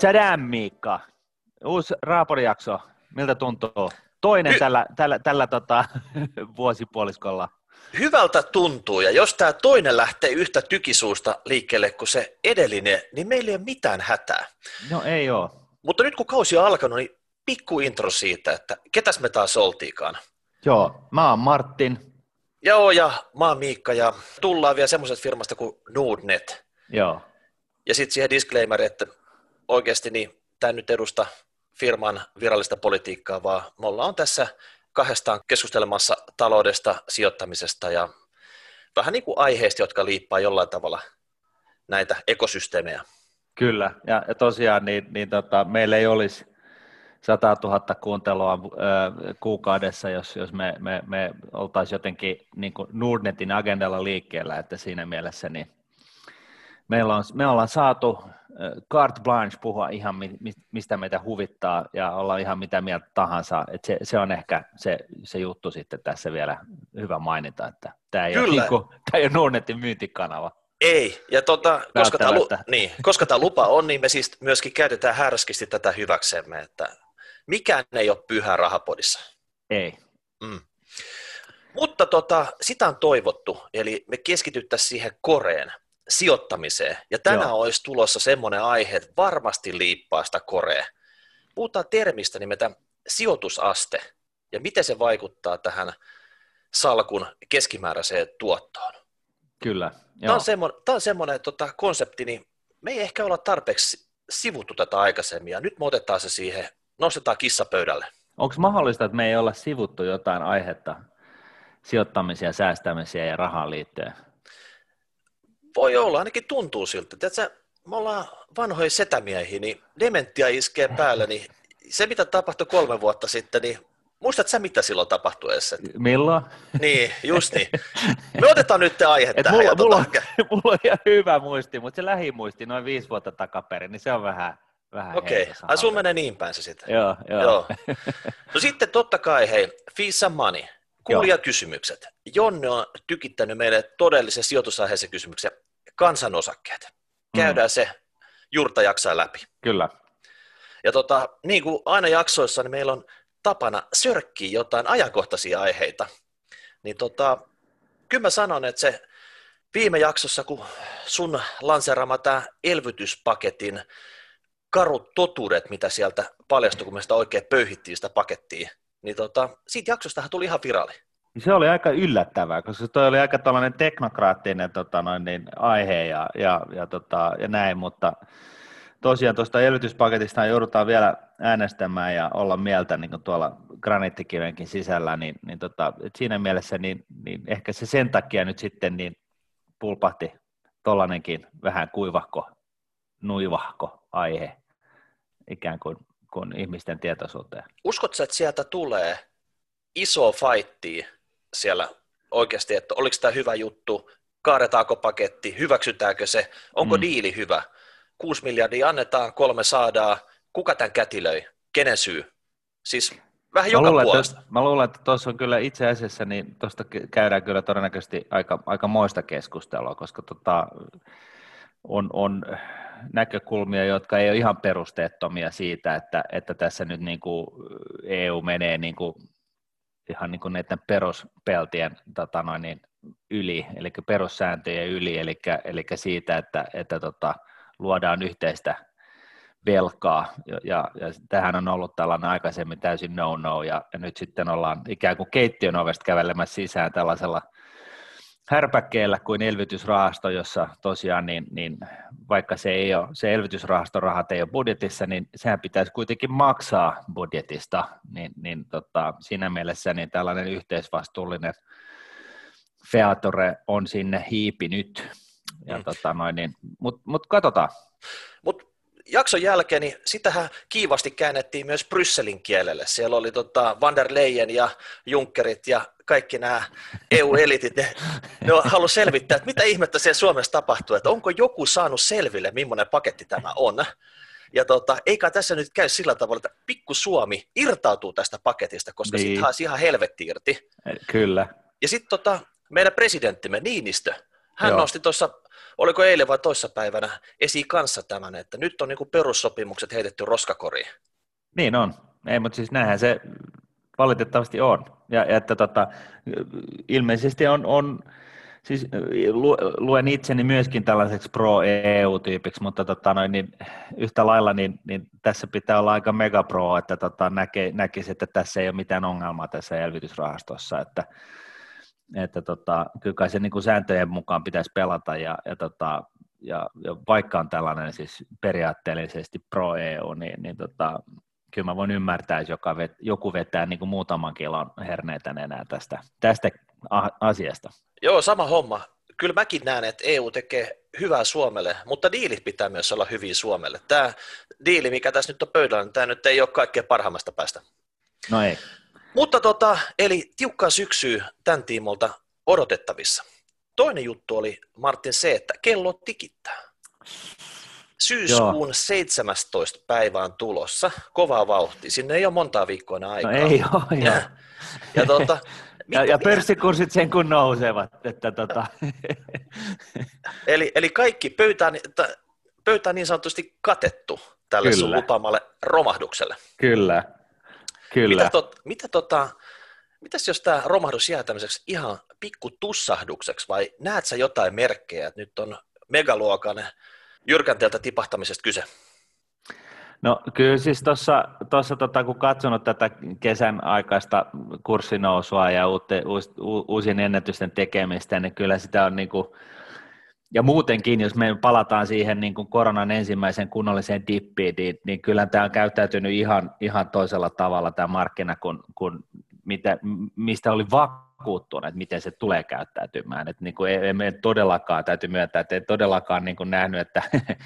Tadam, Miikka. Uusi raaporijakso. Miltä tuntuu? Toinen Hy- tällä, tällä, tällä tota, vuosipuoliskolla. Hyvältä tuntuu, ja jos tämä toinen lähtee yhtä tykisuusta liikkeelle kuin se edellinen, niin meillä ei ole mitään hätää. No ei oo. Mutta nyt kun kausi on alkanut, niin pikku intro siitä, että ketäs me taas oltiikaan. Joo, mä oon Martin. Joo, ja mä oon Miikka, ja tullaan vielä semmoisesta firmasta kuin Nordnet. Joo, Ja sitten siihen disclaimer, että oikeasti niin tämä nyt edusta firman virallista politiikkaa, vaan me ollaan tässä kahdestaan keskustelemassa taloudesta, sijoittamisesta ja vähän niin kuin aiheista, jotka liippaa jollain tavalla näitä ekosysteemejä. kyllä. Ja, tosiaan niin, niin tota, meillä ei olisi 100 000 kuuntelua ö, kuukaudessa, jos, jos me, me, me oltaisiin jotenkin niin kuin Nordnetin agendalla liikkeellä, että siinä mielessä niin meillä on, me ollaan saatu carte blanche puhua ihan mi, mi, mistä meitä huvittaa ja olla ihan mitä mieltä tahansa. Et se, se on ehkä se, se juttu sitten tässä vielä hyvä mainita, että tämä ei, ole, niin kuin, tämä ei ole Nordnetin myyntikanava. Ei, ja tota, koska tämä lu, niin, koska tämä lupa on, niin me siis myöskin käytetään härskisti tätä hyväksemme, että mikään ei ole pyhä rahapodissa. Ei. Mm. Mutta tota, sitä on toivottu, eli me keskityttäisiin siihen koreen, sijoittamiseen. Ja tänään Joo. olisi tulossa semmoinen aihe, että varmasti liippaa sitä korea. Puhutaan termistä nimeltä sijoitusaste ja miten se vaikuttaa tähän salkun keskimääräiseen tuottoon. Kyllä. Tämä Joo. on semmoinen, tämä on semmoinen tota, konsepti, niin me ei ehkä olla tarpeeksi sivuttu tätä aikaisemmin, ja nyt me otetaan se siihen, nostetaan kissa pöydälle. Onko mahdollista, että me ei olla sivuttu jotain aihetta sijoittamisia, säästämisiä ja rahaan liittyen? Voi olla, ainakin tuntuu siltä. Tiedätkö, me ollaan vanhoja setämiehiä, niin dementia iskee päälle, niin se mitä tapahtui kolme vuotta sitten, niin muistatko sä mitä silloin tapahtui edes? Milloin? Niin, just niin. Me otetaan nyt tämä aihe Et tähän. mulla, ja mulla, tota, on, mulla on ihan hyvä muisti, mutta se lähimuisti noin viisi vuotta takaperin, niin se on vähän, vähän Okei, ai sun menee niin päin se sitten. Joo, joo. Joo. No sitten totta kai, hei, and Money. Kuulijakysymykset. Jonne on tykittänyt meille todellisen sijoitusaiheisen kysymyksen. Kansanosakkeet. Käydään se juurta jaksaa läpi. Kyllä. Ja tota, niin kuin aina jaksoissa, niin meillä on tapana sörkkiä jotain ajankohtaisia aiheita. Niin tota, kyllä mä sanon, että se viime jaksossa, kun sun lanseeraama tämä elvytyspaketin karut totuudet, mitä sieltä paljastui, kun me sitä oikein pöyhittiin sitä pakettia, niin tota, siitä jaksostahan tuli ihan virali. Se oli aika yllättävää, koska toi oli aika tällainen teknokraattinen tota noin, niin, aihe ja, ja, ja, tota, ja näin, mutta tosiaan tuosta elvytyspaketista joudutaan vielä äänestämään ja olla mieltä niin kuin tuolla graniittikivenkin sisällä, niin, niin tota, siinä mielessä niin, niin ehkä se sen takia nyt sitten niin pulpahti tollanenkin vähän kuivahko, nuivahko aihe ikään kuin, kuin ihmisten tietoisuuteen. Uskotko että sieltä tulee iso fightti siellä oikeasti, että oliko tämä hyvä juttu, kaadetaanko paketti, hyväksytäänkö se, onko Mm. diili hyvä, 6 miljardia annetaan, kolme saadaan, kuka tämän kätilöi, kenen syy? Siis vähän joka mä luulen, puolesta. että, mä luulen, että tuossa on kyllä itse asiassa, niin tuosta käydään kyllä todennäköisesti aika, aika moista keskustelua, koska tota, on, on näkökulmia, jotka ei ole ihan perusteettomia siitä, että, että tässä nyt niin kuin EU menee niin kuin ihan niin kuin näiden peruspeltien tota noin, niin yli, eli perussääntöjen yli, eli, eli siitä, että, että tota, luodaan yhteistä velkaa, ja, ja, tähän on ollut tällainen aikaisemmin täysin no-no, ja, ja nyt sitten ollaan ikään kuin keittiön ovesta kävelemässä sisään tällaisella härpäkkeellä kuin elvytysrahasto, jossa tosiaan niin, niin vaikka se, ei ole, se elvytysrahastorahat ei ole budjetissa, niin sehän pitäisi kuitenkin maksaa budjetista, niin, niin tota, siinä mielessä niin tällainen yhteisvastuullinen featore on sinne hiipinyt. Ja Mm. tota noin, niin, Mutta mut katsotaan. Mutta jakson jälkeen, niin sitähän kiivasti käännettiin myös Brysselin kielelle. Siellä oli tota Van der Leyen ja Junckerit ja kaikki nämä EU-elitit, ne, ne halusivat selvittää, että mitä ihmettä siellä Suomessa tapahtuu, että onko joku saanut selville, millainen paketti tämä on. Ja tota, eikä tässä nyt käy sillä tavalla, että pikku Suomi irtautuu tästä paketista, koska Niin. siitä ihan helvetti irti. Kyllä. Ja sitten tota, meidän presidenttimme Niinistö, hän Joo. Nosti tuossa oliko eilen vai toissapäivänä esi kanssa tämän, että nyt on niin kuin perussopimukset heitetty roskakoriin. Niin on, ei, mutta siis näinhän se valitettavasti on. Ja, että tota, ilmeisesti on, on siis luen itseni myöskin tällaiseksi pro-EU-tyypiksi, mutta tota noin, niin yhtä lailla niin, niin tässä pitää olla aika mega pro, että tota, näke, näkisi, että tässä ei ole mitään ongelmaa tässä elvytysrahastossa, että, että tota, kyllä kai se niin kuin sääntöjen mukaan pitäisi pelata ja, ja, tota, ja, ja vaikka on tällainen siis periaatteellisesti pro-EU, niin, niin tota, kyllä mä voin ymmärtää, että joka vet, joku vetää niin kuin muutaman kilon herneitä enää tästä, tästä asiasta. Joo, sama homma. Kyllä mäkin näen, että EU tekee hyvää Suomelle, mutta diilit pitää myös olla hyviä Suomelle. Tämä diili, mikä tässä nyt on pöydällä, niin tämä nyt ei ole kaikkein parhaimmasta päästä. No ei. Mutta tota, eli tiukkaa syksyä tämän tiimolta odotettavissa. Toinen juttu oli, Martin, se, että kello tikittää. Syyskuun Joo. 17. päivään tulossa, kova vauhti. Sinne ei ole montaa viikkoa aikaa. No ei ole, ja, ja, tuota, ja, ja pörssikurssit sen kun nousevat. Että tota. eli, eli kaikki pöytään, pöytään niin sanotusti katettu tälle Kyllä. sun lupaamalle romahdukselle. Kyllä, Kyllä. Mitä, tot, mitä tota, mitäs jos tämä romahdus jää tämmöiseksi ihan pikku tussahdukseksi, vai näet sä jotain merkkejä, että nyt on megaluokan jyrkänteeltä tipahtamisesta kyse? No kyllä siis tuossa tota, kun katsonut tätä kesän aikaista kurssinousua ja uute, uus, uusien ennätysten tekemistä, niin kyllä sitä on niin kuin, ja muutenkin, jos me palataan siihen niin kuin koronan ensimmäisen kunnolliseen dippiin, niin, niin kyllä tämä on käyttäytynyt ihan, ihan toisella tavalla tämä markkina, kun, kun mitä, mistä oli vakuuttunut, että miten se tulee käyttäytymään. Että niin kuin ei, ei todellakaan, täytyy myöntää, että ei todellakaan niin kuin nähnyt, että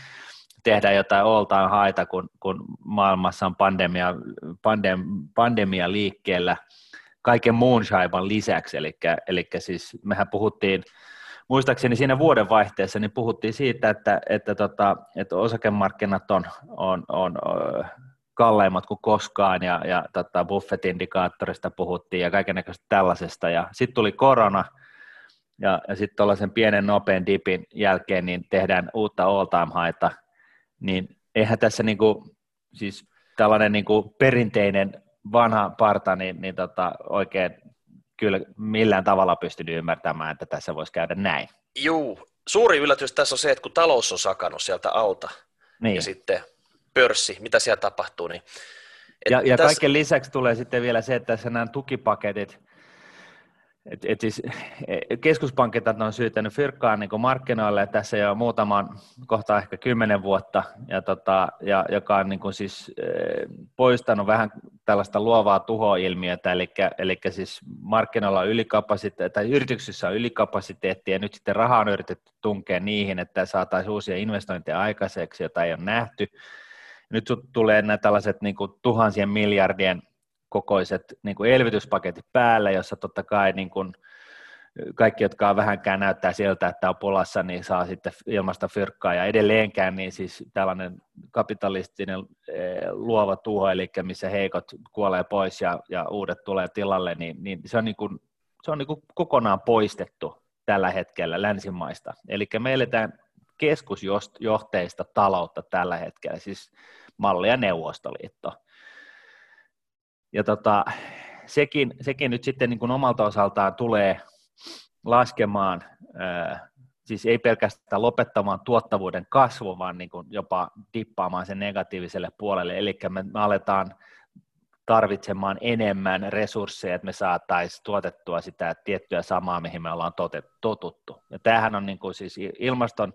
tehdään jotain time haita, kun, kun maailmassa on pandemia, pandem, pandemia liikkeellä kaiken muun shaiban lisäksi. Eli, eli siis mehän puhuttiin, muistaakseni siinä vuodenvaihteessa, niin puhuttiin siitä, että, että, tota, että osakemarkkinat on, on, on kalleimmat kuin koskaan ja, ja tota, Buffett-indikaattorista puhuttiin ja kaikenlaista tällaisesta ja sitten tuli korona ja, ja sitten tuollaisen pienen nopean dipin jälkeen niin tehdään uutta all time haita, niin eihän tässä niinku, siis tällainen niinku perinteinen vanha parta, niin, niin tota, oikein kyllä millään tavalla pystynyt ymmärtämään, että tässä voisi käydä näin. Juu, suuri yllätys tässä on se, että kun talous on sakannut sieltä alta, niin. ja sitten pörssi, mitä siellä tapahtuu. Niin, ja, ja tässä... kaiken lisäksi tulee sitten vielä se, että tässä nämä tukipaketit, et, et siis, e, keskuspankit on syytänyt fyrkkaan niin markkinoille tässä jo muutaman, kohta ehkä kymmenen vuotta, ja tota, ja, joka on niin kuin siis, e, poistanut vähän tällaista luovaa tuhoilmiötä, eli, eli siis markkinoilla on ylikapasiteetti, tai yrityksissä on ylikapasiteetti, ja nyt sitten rahaa on yritetty tunkea niihin, että saataisiin uusia investointeja aikaiseksi, joita ei ole nähty, nyt tulee nämä tällaiset niin kuin tuhansien miljardien kokoiset niin kuin elvytyspaketit päälle, jossa totta kai niin kuin kaikki, jotka on vähänkään näyttää siltä, että on pulassa, niin saa sitten ilmasta fyrkkaa. Ja edelleenkään niin siis tällainen kapitalistinen eh, luova tuho, eli missä heikot kuolee pois ja, ja uudet tulee tilalle, niin, niin se on, niin kuin, se on niin kuin kokonaan poistettu tällä hetkellä länsimaista. Eli me eletään keskusjohteista taloutta tällä hetkellä, siis mallia Neuvostoliitto. Ja tota, sekin, sekin nyt sitten niin kuin omalta osaltaan tulee laskemaan, siis ei pelkästään lopettamaan tuottavuuden kasvu, vaan niin kuin jopa dippaamaan sen negatiiviselle puolelle, eli me, me aletaan tarvitsemaan enemmän resursseja, että me saataisiin tuotettua sitä tiettyä samaa, mihin me ollaan totuttu. Ja tämähän on niin kuin siis ilmaston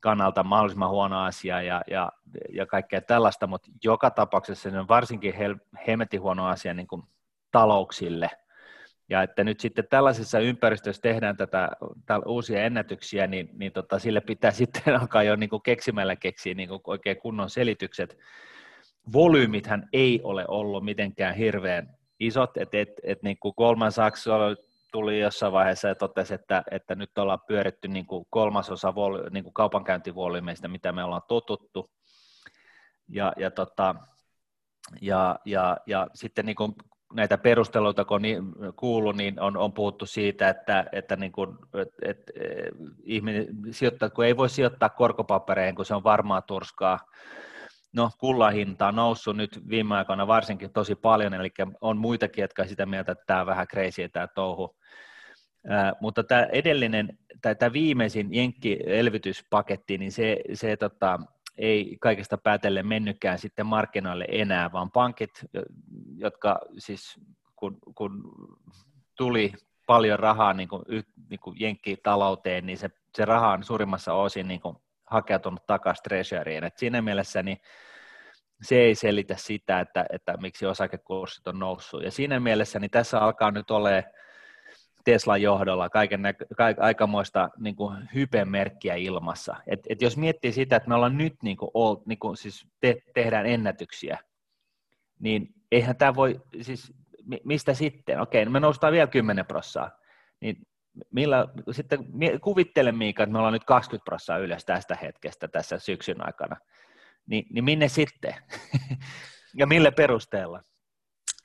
kannalta mahdollisimman huono asia ja, ja, ja kaikkea tällaista, mutta joka tapauksessa se on varsinkin hel, hemmetin huono asia niin kuin talouksille. Ja että nyt sitten tällaisessa ympäristössä tehdään tätä, uusia ennätyksiä, niin, niin tota, sille pitää sitten alkaa jo niin kuin keksimällä keksiä niin kuin oikein kunnon selitykset. Volyymithän ei ole ollut mitenkään hirveän isot, että et, et, niin kuin Goldman Sachs tuli jossain vaiheessa ja totesi, että, että nyt ollaan pyöritty niin kuin kolmasosa vol, niin kuin kaupankäyntivolyymeista, mitä me ollaan totuttu. Ja, ja, tota, ja, ja, ja sitten niin kuin näitä perusteluita kun niin, kuullut, niin on, on puhuttu siitä, että, että niin kuin, et, et, ihminen sijoittaa, kun ei voi sijoittaa korkopapereihin, kun se on varmaa turskaa. No, kullan hinta on noussut nyt viime aikoina varsinkin tosi paljon, eli on muitakin, jotka sitä mieltä, että tämä on vähän crazy tämä touhu. Ää, mutta tämä edellinen, tai tämä viimeisin Jenkki-elvytyspaketti, niin se, se tota, ei kaikesta päätellen mennytkään sitten markkinoille enää, vaan pankit, jotka siis kun, kun tuli paljon rahaa niin kuin, niin kuin jenkkitalouteen, niin se, se raha on suurimmassa osin niin kuin hakeutunut takaisin treasuryin. Et siinä mielessä niin se ei selitä sitä, että, että miksi osakekurssit on noussut. Ja siinä mielessä niin tässä alkaa nyt olemaan Teslan johdolla kaiken näkö, ka, aikamoista niin kuin hypemerkkiä ilmassa. Et, et jos miettii sitä, että me ollaan nyt niin kuin, all, niin kuin, siis te, tehdään ennätyksiä, niin eihän tämä voi, siis mistä sitten? Okei, no me noustaan vielä 10 prossaa, niin millä, sitten kuvittele Miika, että me ollaan nyt 20 prossaa ylös tästä hetkestä tässä syksyn aikana, niin, niin minne sitten? ja millä perusteella?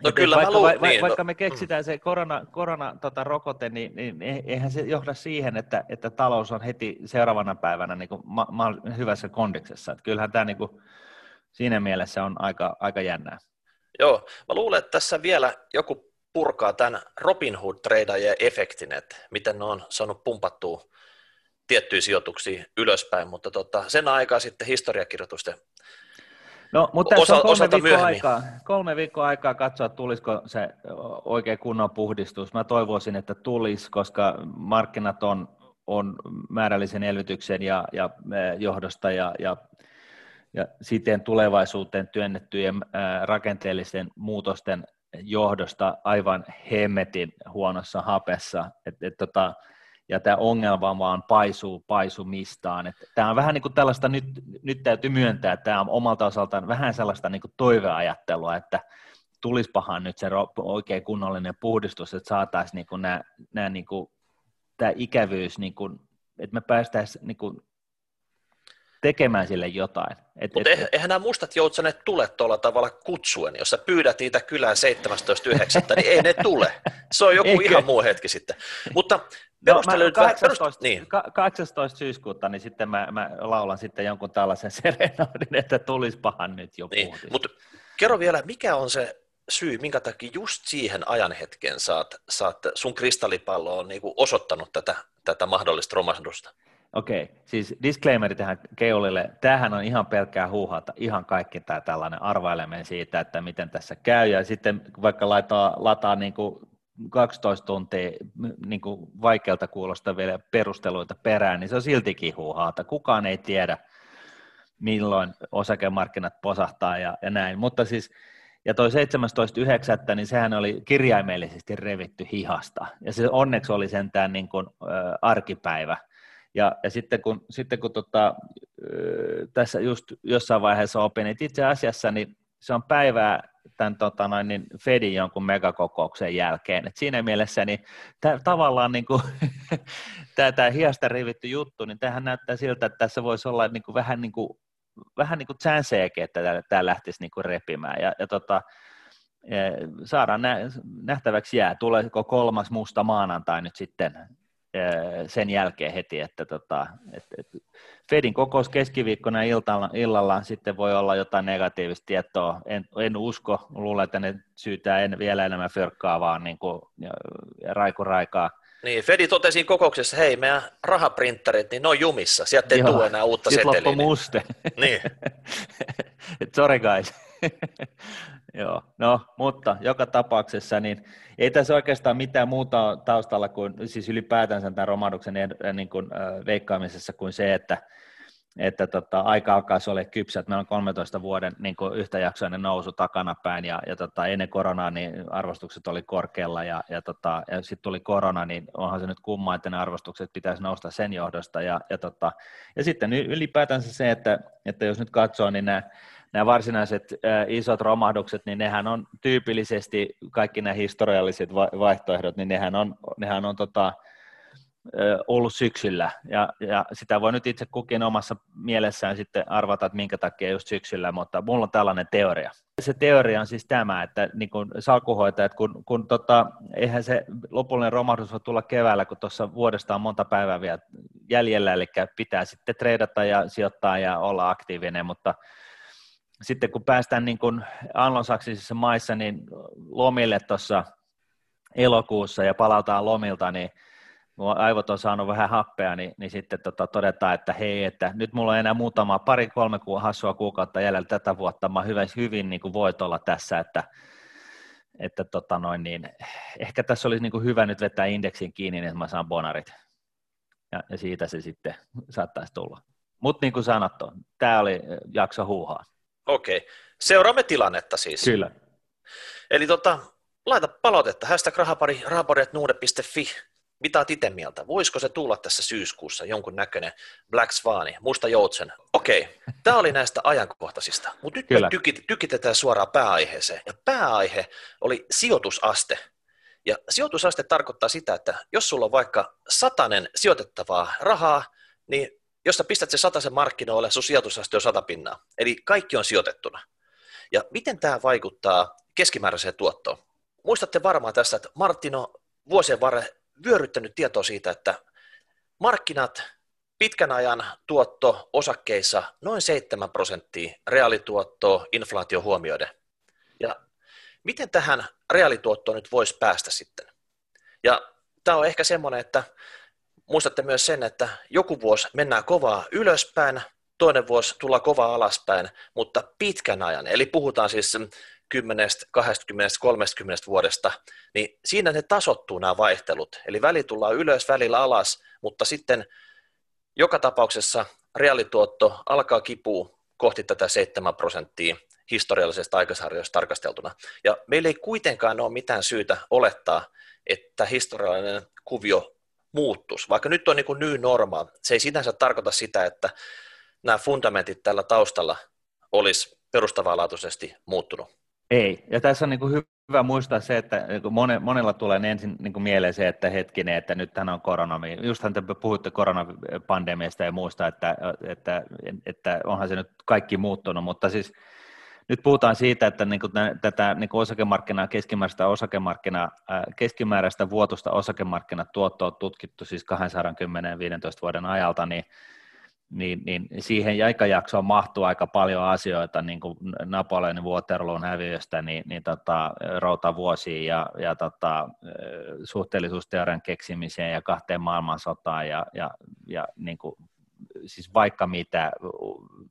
No kyllä vaikka, mä luulen, va, niin, vaikka no, me keksitään se korona, korona tota, rokote, niin, niin eihän se johda siihen, että, että talous on heti seuraavana päivänä niin kuin ma, ma, hyvässä kondiksessa. Että kyllähän tämä niin kuin, siinä mielessä on aika, aika jännää. Joo, mä luulen, että tässä vielä joku purkaa tämän Robinhood treidajien efektin, että miten ne on saanut pumpattua tiettyjä sijoituksia ylöspäin, mutta tota, sen aikaa sitten historiakirjoitusten No, mutta tässä on kolme viikkoa, aikaa, kolme viikkoa aikaa katsoa, tulisiko se oikein kunnon puhdistus. Mä toivoisin, että tulisi, koska markkinat on, on määrällisen elvytyksen ja, ja johdosta ja, ja, ja siten tulevaisuuteen työnnettyjen rakenteellisten muutosten johdosta aivan hemmetin huonossa hapessa. Et, et, tota, ja tämä ongelma vaan paisuu paisumistaan. Tämä on vähän niin kuin tällaista, nyt, nyt täytyy myöntää, että tämä on omalta osaltaan vähän sellaista niin kuin toiveajattelua, että tulispahan nyt se oikein kunnollinen puhdistus, että saataisiin niin kuin nämä, nämä niin kuin, tämä ikävyys, niin kuin, että me päästäisiin niin kuin tekemään sille jotain. Et, Mutta et, eihän nämä mustat joutsanet tule tuolla tavalla kutsuen. Jos sä pyydät niitä kylään 17.9., niin ei ne tule. Se on joku Eikö? ihan muu hetki sitten. Mutta. No, 18, perust... niin. 18. syyskuuta, niin sitten mä, mä laulan sitten jonkun tällaisen serenadin, että tulispahan nyt jo niin. Mutta kerro vielä, mikä on se syy, minkä takia just siihen ajanhetken saat, saat sun kristallipallo on niin osoittanut tätä, tätä mahdollista romahdusta? Okei, siis disclaimeri tähän Keulille. Tämähän on ihan pelkkää huuhata, ihan kaikki tämä tällainen arvaileminen siitä, että miten tässä käy. Ja sitten vaikka laittaa, lataa niin kuin 12 tuntia niin kuin vaikealta kuulostavia perusteluita perään, niin se on siltikin huuhaata. Kukaan ei tiedä, milloin osakemarkkinat posahtaa ja, ja näin. Mutta siis, ja toi 17.9. niin sehän oli kirjaimellisesti revitty hihasta. Ja se onneksi oli sentään niin kuin, ä, arkipäivä – ja, ja sitten kun, sitten kun tota, tässä just jossain vaiheessa opin, että itse asiassa niin se on päivää tämän tota noin, niin Fedin jonkun megakokouksen jälkeen. Et siinä mielessä niin tää, tavallaan niin tämä, hiasta rivitty juttu, niin tähän näyttää siltä, että tässä voisi olla niin kuin, vähän niin kuin, vähän niin kuin chanceekin, että tämä, lähtisi niin kuin repimään. Ja, ja tota, saadaan nä, nähtäväksi jää, tuleeko kolmas musta maanantai nyt sitten sen jälkeen heti, että tota, et, et Fedin kokous keskiviikkona iltalla, illalla sitten voi olla jotain negatiivista tietoa. En, en usko, luulen, että ne syytää en, vielä enemmän fyrkkaa vaan niin kuin, raiku raikaa. Niin, Fedi totesi kokouksessa, hei, meidän rahaprinttarit, niin ne on jumissa, sieltä ei tule enää uutta seteliä. Sitten muste. Niin. sorry guys. Joo, no, mutta joka tapauksessa niin ei tässä oikeastaan mitään muuta taustalla kuin siis ylipäätänsä tämän romahduksen niin kuin, äh, veikkaamisessa kuin se, että, että tota, aika alkaa olla kypsä, että meillä on 13 vuoden niin kuin yhtäjaksoinen nousu takanapäin ja, ja tota, ennen koronaa niin arvostukset oli korkealla ja, ja, tota, ja sitten tuli korona, niin onhan se nyt kumma, että ne arvostukset pitäisi nousta sen johdosta ja, ja, tota, ja sitten ylipäätänsä se, että, että jos nyt katsoo, niin nämä nämä varsinaiset äh, isot romahdukset, niin nehän on tyypillisesti, kaikki nämä historialliset vaihtoehdot, niin nehän on, nehän on tota, ollut syksyllä, ja, ja sitä voi nyt itse kukin omassa mielessään sitten arvata, että minkä takia just syksyllä, mutta mulla on tällainen teoria. Se teoria on siis tämä, että niin kun salkuhoitajat, kun, kun tota, eihän se lopullinen romahdus voi tulla keväällä, kun tuossa vuodesta on monta päivää vielä jäljellä, eli pitää sitten treidata ja sijoittaa ja olla aktiivinen, mutta sitten kun päästään niin kuin anglonsaksisissa maissa niin lomille tuossa elokuussa ja palataan lomilta, niin aivot on saanut vähän happea, niin, niin sitten tota, todetaan, että hei, että nyt mulla on enää muutama pari-kolme ku, hassua kuukautta jäljellä tätä vuotta, mä hyvin, hyvin niin kuin voit olla tässä, että, että tota noin, niin, ehkä tässä olisi niin kuin hyvä nyt vetää indeksin kiinni, niin että mä saan bonarit. Ja, ja siitä se sitten saattaisi tulla. Mutta niin kuin sanottu, tämä oli jakso huuhaa. Okei. Seuraamme tilannetta siis. Kyllä. Eli tota, laita palautetta, hashtag rahapari, rahapari.nuude.fi. Mitä olet itse mieltä? Voisiko se tulla tässä syyskuussa jonkun näköinen Black Swani, musta joutsen? Okei, tämä oli näistä ajankohtaisista, mutta nyt Kyllä. me tykit, tykitetään suoraan pääaiheeseen. Ja pääaihe oli sijoitusaste. Ja sijoitusaste tarkoittaa sitä, että jos sulla on vaikka satanen sijoitettavaa rahaa, niin jos sä pistät se sataisen markkinoille, sun sijoitusaste on sata pinnaa. Eli kaikki on sijoitettuna. Ja miten tämä vaikuttaa keskimääräiseen tuottoon? Muistatte varmaan tässä, että Martino vuosien varrella vyöryttänyt tietoa siitä, että markkinat pitkän ajan tuotto osakkeissa noin 7 prosenttia reaalituottoa inflaatio huomioiden. Ja miten tähän reaalituottoon nyt voisi päästä sitten? Ja tämä on ehkä semmoinen, että muistatte myös sen, että joku vuosi mennään kovaa ylöspäin, toinen vuosi tullaan kovaa alaspäin, mutta pitkän ajan, eli puhutaan siis 10, 20, 30 vuodesta, niin siinä ne tasottuu nämä vaihtelut. Eli väli tullaan ylös, välillä alas, mutta sitten joka tapauksessa reaalituotto alkaa kipua kohti tätä 7 prosenttia historiallisesta aikasarjoista tarkasteltuna. Ja meillä ei kuitenkaan ole mitään syytä olettaa, että historiallinen kuvio muuttuisi, vaikka nyt on niin kuin new normal. Se ei sinänsä tarkoita sitä, että nämä fundamentit tällä taustalla olisi perustavanlaatuisesti muuttunut. Ei, ja tässä on niin kuin hyvä muistaa se, että niin monella tulee ensin niin kuin mieleen se, että hetkinen, että nyt tämä on korona. Justhan te puhutte koronapandemiasta ja muusta, että, että, että onhan se nyt kaikki muuttunut, mutta siis nyt puhutaan siitä, että niin kuin tätä niin kuin osakemarkkinaa, keskimääräistä osakemarkkinaa, keskimääräistä vuotusta osakemarkkinatuottoa on tutkittu siis 210-15 vuoden ajalta, niin niin, niin siihen aikajaksoon mahtuu aika paljon asioita, niin kuin Napoleonin Waterloon häviöstä, niin, niin tota, routavuosiin ja, ja tota, suhteellisuusteorian keksimiseen ja kahteen maailmansotaan ja, ja, ja niin kuin, siis vaikka mitä,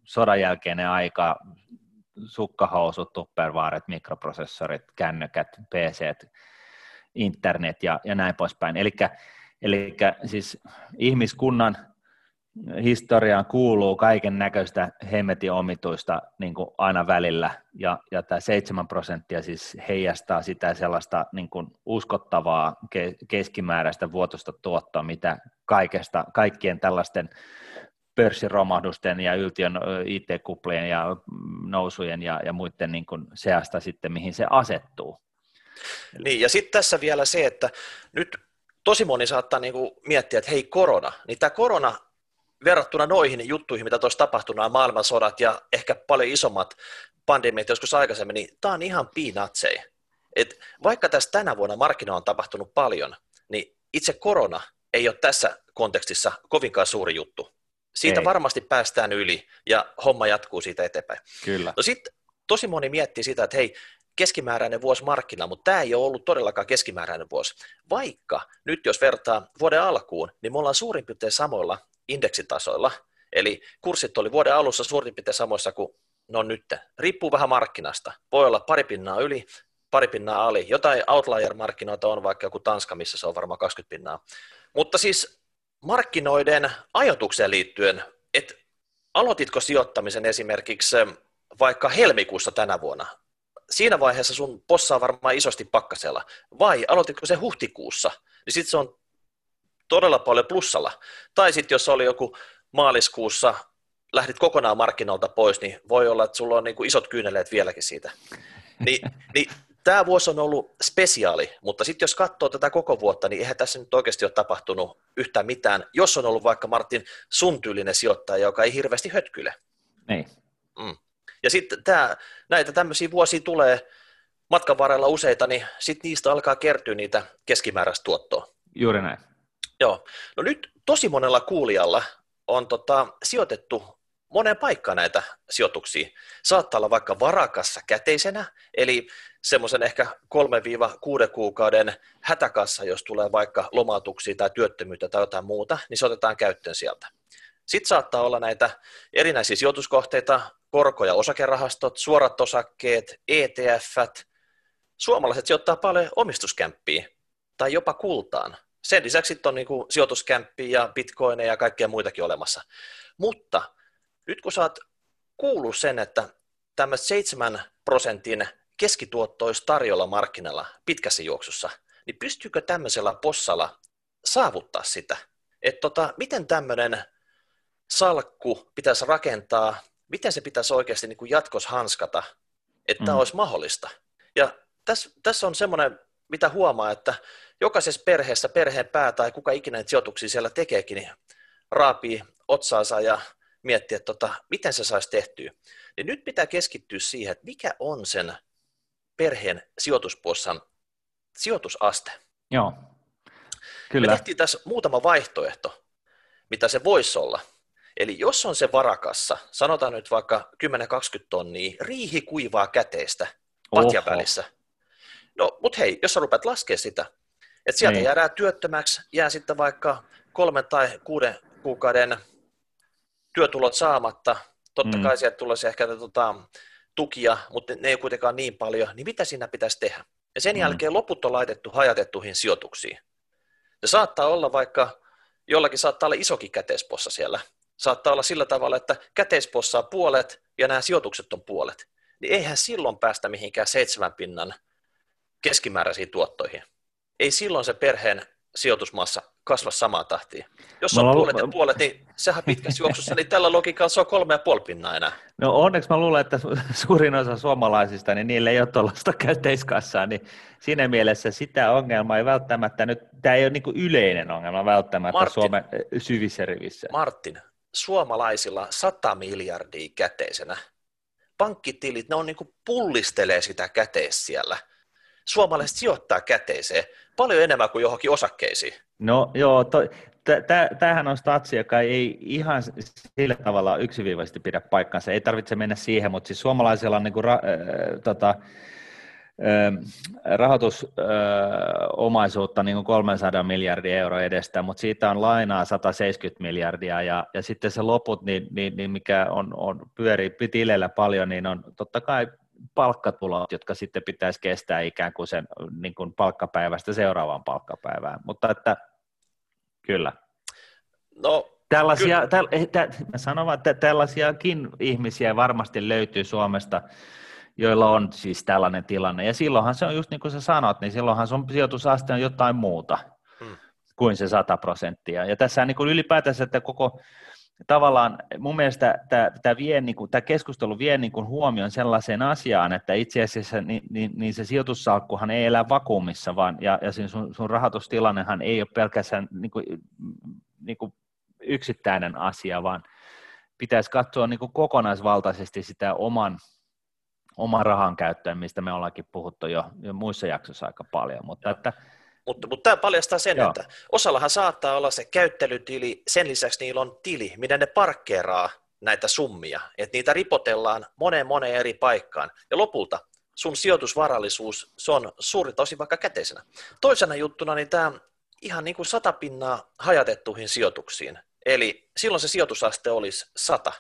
sodan jälkeinen aika, sukkahousut, tupperwaaret, mikroprosessorit, kännykät, PC, internet ja, ja näin poispäin. Eli siis ihmiskunnan historiaan kuuluu kaiken näköistä hemmetin omituista niin kuin aina välillä, ja, ja tämä 7 prosenttia siis heijastaa sitä sellaista niin kuin uskottavaa ke, keskimääräistä vuotosta tuottoa, mitä kaikesta, kaikkien tällaisten pörssiromahdusten ja yltiön IT-kuplien ja nousujen ja, ja muiden niin kuin seasta sitten, mihin se asettuu. Niin, ja sitten tässä vielä se, että nyt tosi moni saattaa niin kuin miettiä, että hei korona, niin tämä korona verrattuna noihin juttuihin, mitä tuossa tapahtunut, nämä maailmansodat ja ehkä paljon isommat pandemiat joskus aikaisemmin, niin tämä on ihan peanutsei. Et vaikka tässä tänä vuonna markkinoilla on tapahtunut paljon, niin itse korona ei ole tässä kontekstissa kovinkaan suuri juttu. Siitä ei. varmasti päästään yli ja homma jatkuu siitä eteenpäin. Kyllä. No sitten tosi moni miettii sitä, että hei, keskimääräinen vuosi markkina, mutta tämä ei ole ollut todellakaan keskimääräinen vuosi. Vaikka nyt jos vertaa vuoden alkuun, niin me ollaan suurin piirtein samoilla indeksitasoilla, eli kurssit oli vuoden alussa suurin piirtein samoissa kuin no nyt. Riippuu vähän markkinasta. Voi olla pari pinnaa yli, pari pinnaa ali. Jotain outlier-markkinoita on vaikka joku Tanska, missä se on varmaan 20 pinnaa. Mutta siis markkinoiden ajatukseen liittyen, että aloititko sijoittamisen esimerkiksi vaikka helmikuussa tänä vuonna? Siinä vaiheessa sun possa on varmaan isosti pakkasella. Vai aloititko se huhtikuussa? Niin sitten se on todella paljon plussalla. Tai sitten jos oli joku maaliskuussa, lähdit kokonaan markkinoilta pois, niin voi olla, että sulla on niin kuin isot kyyneleet vieläkin siitä. Ni, niin tämä vuosi on ollut spesiaali, mutta sitten jos katsoo tätä koko vuotta, niin eihän tässä nyt oikeasti ole tapahtunut yhtään mitään, jos on ollut vaikka Martin sun tyylinen sijoittaja, joka ei hirveästi hötkyle. Niin. Mm. Ja sitten tää, näitä tämmöisiä vuosia tulee matkan varrella useita, niin sitten niistä alkaa kertyä niitä keskimääräistä tuottoa. Juuri näin. Joo. No nyt tosi monella kuulijalla on tota, sijoitettu moneen paikkaan näitä sijoituksia. Saattaa olla vaikka varakassa käteisenä, eli semmoisen ehkä 3-6 kuukauden hätäkassa, jos tulee vaikka lomautuksia tai työttömyyttä tai jotain muuta, niin se otetaan käyttöön sieltä. Sitten saattaa olla näitä erinäisiä sijoituskohteita, korko- ja osakerahastot, suorat osakkeet, ETF. Suomalaiset sijoittaa paljon omistuskämppiä tai jopa kultaan. Sen lisäksi on niin sijoituskämppiä ja bitcoineja ja kaikkea muitakin olemassa. Mutta nyt kun oot kuullut sen, että tämmöistä 7 prosentin keskituotto olisi tarjolla markkinalla pitkässä juoksussa, niin pystyykö tämmöisellä possalla saavuttaa sitä? Että tota, miten tämmöinen salkku pitäisi rakentaa, miten se pitäisi oikeasti niin kuin jatkossa hanskata, että mm. tämä olisi mahdollista. Ja tässä, tässä on semmoinen, mitä huomaa, että jokaisessa perheessä perheen pää tai kuka ikinä sijoituksia siellä tekeekin, niin raapii otsaansa ja miettiä, että tota, miten se saisi tehtyä. Niin nyt pitää keskittyä siihen, että mikä on sen perheen sijoituspossan sijoitusaste. Joo, kyllä. Me tehtiin tässä muutama vaihtoehto, mitä se voisi olla. Eli jos on se varakassa, sanotaan nyt vaikka 10-20 tonnia, riihi kuivaa käteistä patjan välissä. No, mutta hei, jos sä rupeat laskemaan sitä, että sieltä niin. jäädään työttömäksi, jää sitten vaikka kolmen tai kuuden kuukauden työtulot saamatta, totta mm. kai sieltä tulee ehkä tota, tukia, mutta ne ei kuitenkaan niin paljon, niin mitä siinä pitäisi tehdä? Ja sen mm. jälkeen loput on laitettu hajatettuihin sijoituksiin. Se saattaa olla vaikka, jollakin saattaa olla isokin käteispossa siellä. Saattaa olla sillä tavalla, että käteispossa on puolet ja nämä sijoitukset on puolet. Niin eihän silloin päästä mihinkään seitsemän pinnan keskimääräisiin tuottoihin. Ei silloin se perheen sijoitusmaassa kasva samaan tahtiin. Jos on mä puolet ja puolet, niin sehän pitkässä juoksussa, niin tällä logiikalla se on kolme ja puoli pinnaa enää. No onneksi mä luulen, että suurin osa suomalaisista, niin niille ei ole tuollaista käyteiskassaa, niin siinä mielessä sitä ongelmaa ei välttämättä nyt, tämä ei ole niin yleinen ongelma välttämättä Martin, Suomen eh, syvissä rivissä. Martin, suomalaisilla 100 miljardia käteisenä. Pankkitilit, ne on niin kuin pullistelee sitä käteis siellä. Suomalaiset sijoittaa käteiseen paljon enemmän kuin johonkin osakkeisiin. No joo, to, tämähän on statsi, joka ei ihan sillä tavalla yksiviivaisesti pidä paikkansa. Ei tarvitse mennä siihen, mutta siis suomalaisilla on niin kuin, ra, äh, tota, rahoitusomaisuutta niin kuin 300 miljardia euroa edestä, mutta siitä on lainaa 170 miljardia ja, ja sitten se loput, niin, niin, niin mikä on, on pyörii tilillä paljon, niin on totta kai palkkatulot, jotka sitten pitäisi kestää ikään kuin sen niin kuin palkkapäivästä seuraavaan palkkapäivään. Mutta että kyllä. No, Tällaisia, täl, eh, tä, mä sanon, että tällaisiakin ihmisiä varmasti löytyy Suomesta, joilla on siis tällainen tilanne. Ja silloinhan se on just niin kuin sä sanot, niin silloinhan sun sijoitusaste on jotain muuta hmm. kuin se 100 prosenttia. Ja tässä niin kuin ylipäätänsä, että koko tavallaan mun mielestä tämä, niin tämä keskustelu vie niin kuin huomioon sellaiseen asiaan, että itse asiassa niin, niin, niin se sijoitussalkkuhan ei elä vakuumissa, vaan, ja, ja sun, sun rahoitustilannehan ei ole pelkästään niin kuin, niin kuin yksittäinen asia, vaan pitäisi katsoa niin kokonaisvaltaisesti sitä oman, oman rahan käyttöä, mistä me ollaankin puhuttu jo, jo muissa jaksoissa aika paljon, mutta että mutta, mutta tämä paljastaa sen, Joo. että osallahan saattaa olla se käyttelytili, sen lisäksi niillä on tili, minne ne parkkeeraa näitä summia, että niitä ripotellaan moneen moneen eri paikkaan, ja lopulta sun sijoitusvarallisuus, se on suuri tosi vaikka käteisenä. Toisena juttuna niin tämä ihan niin kuin sata pinnaa hajatettuihin sijoituksiin, eli silloin se sijoitusaste olisi sata.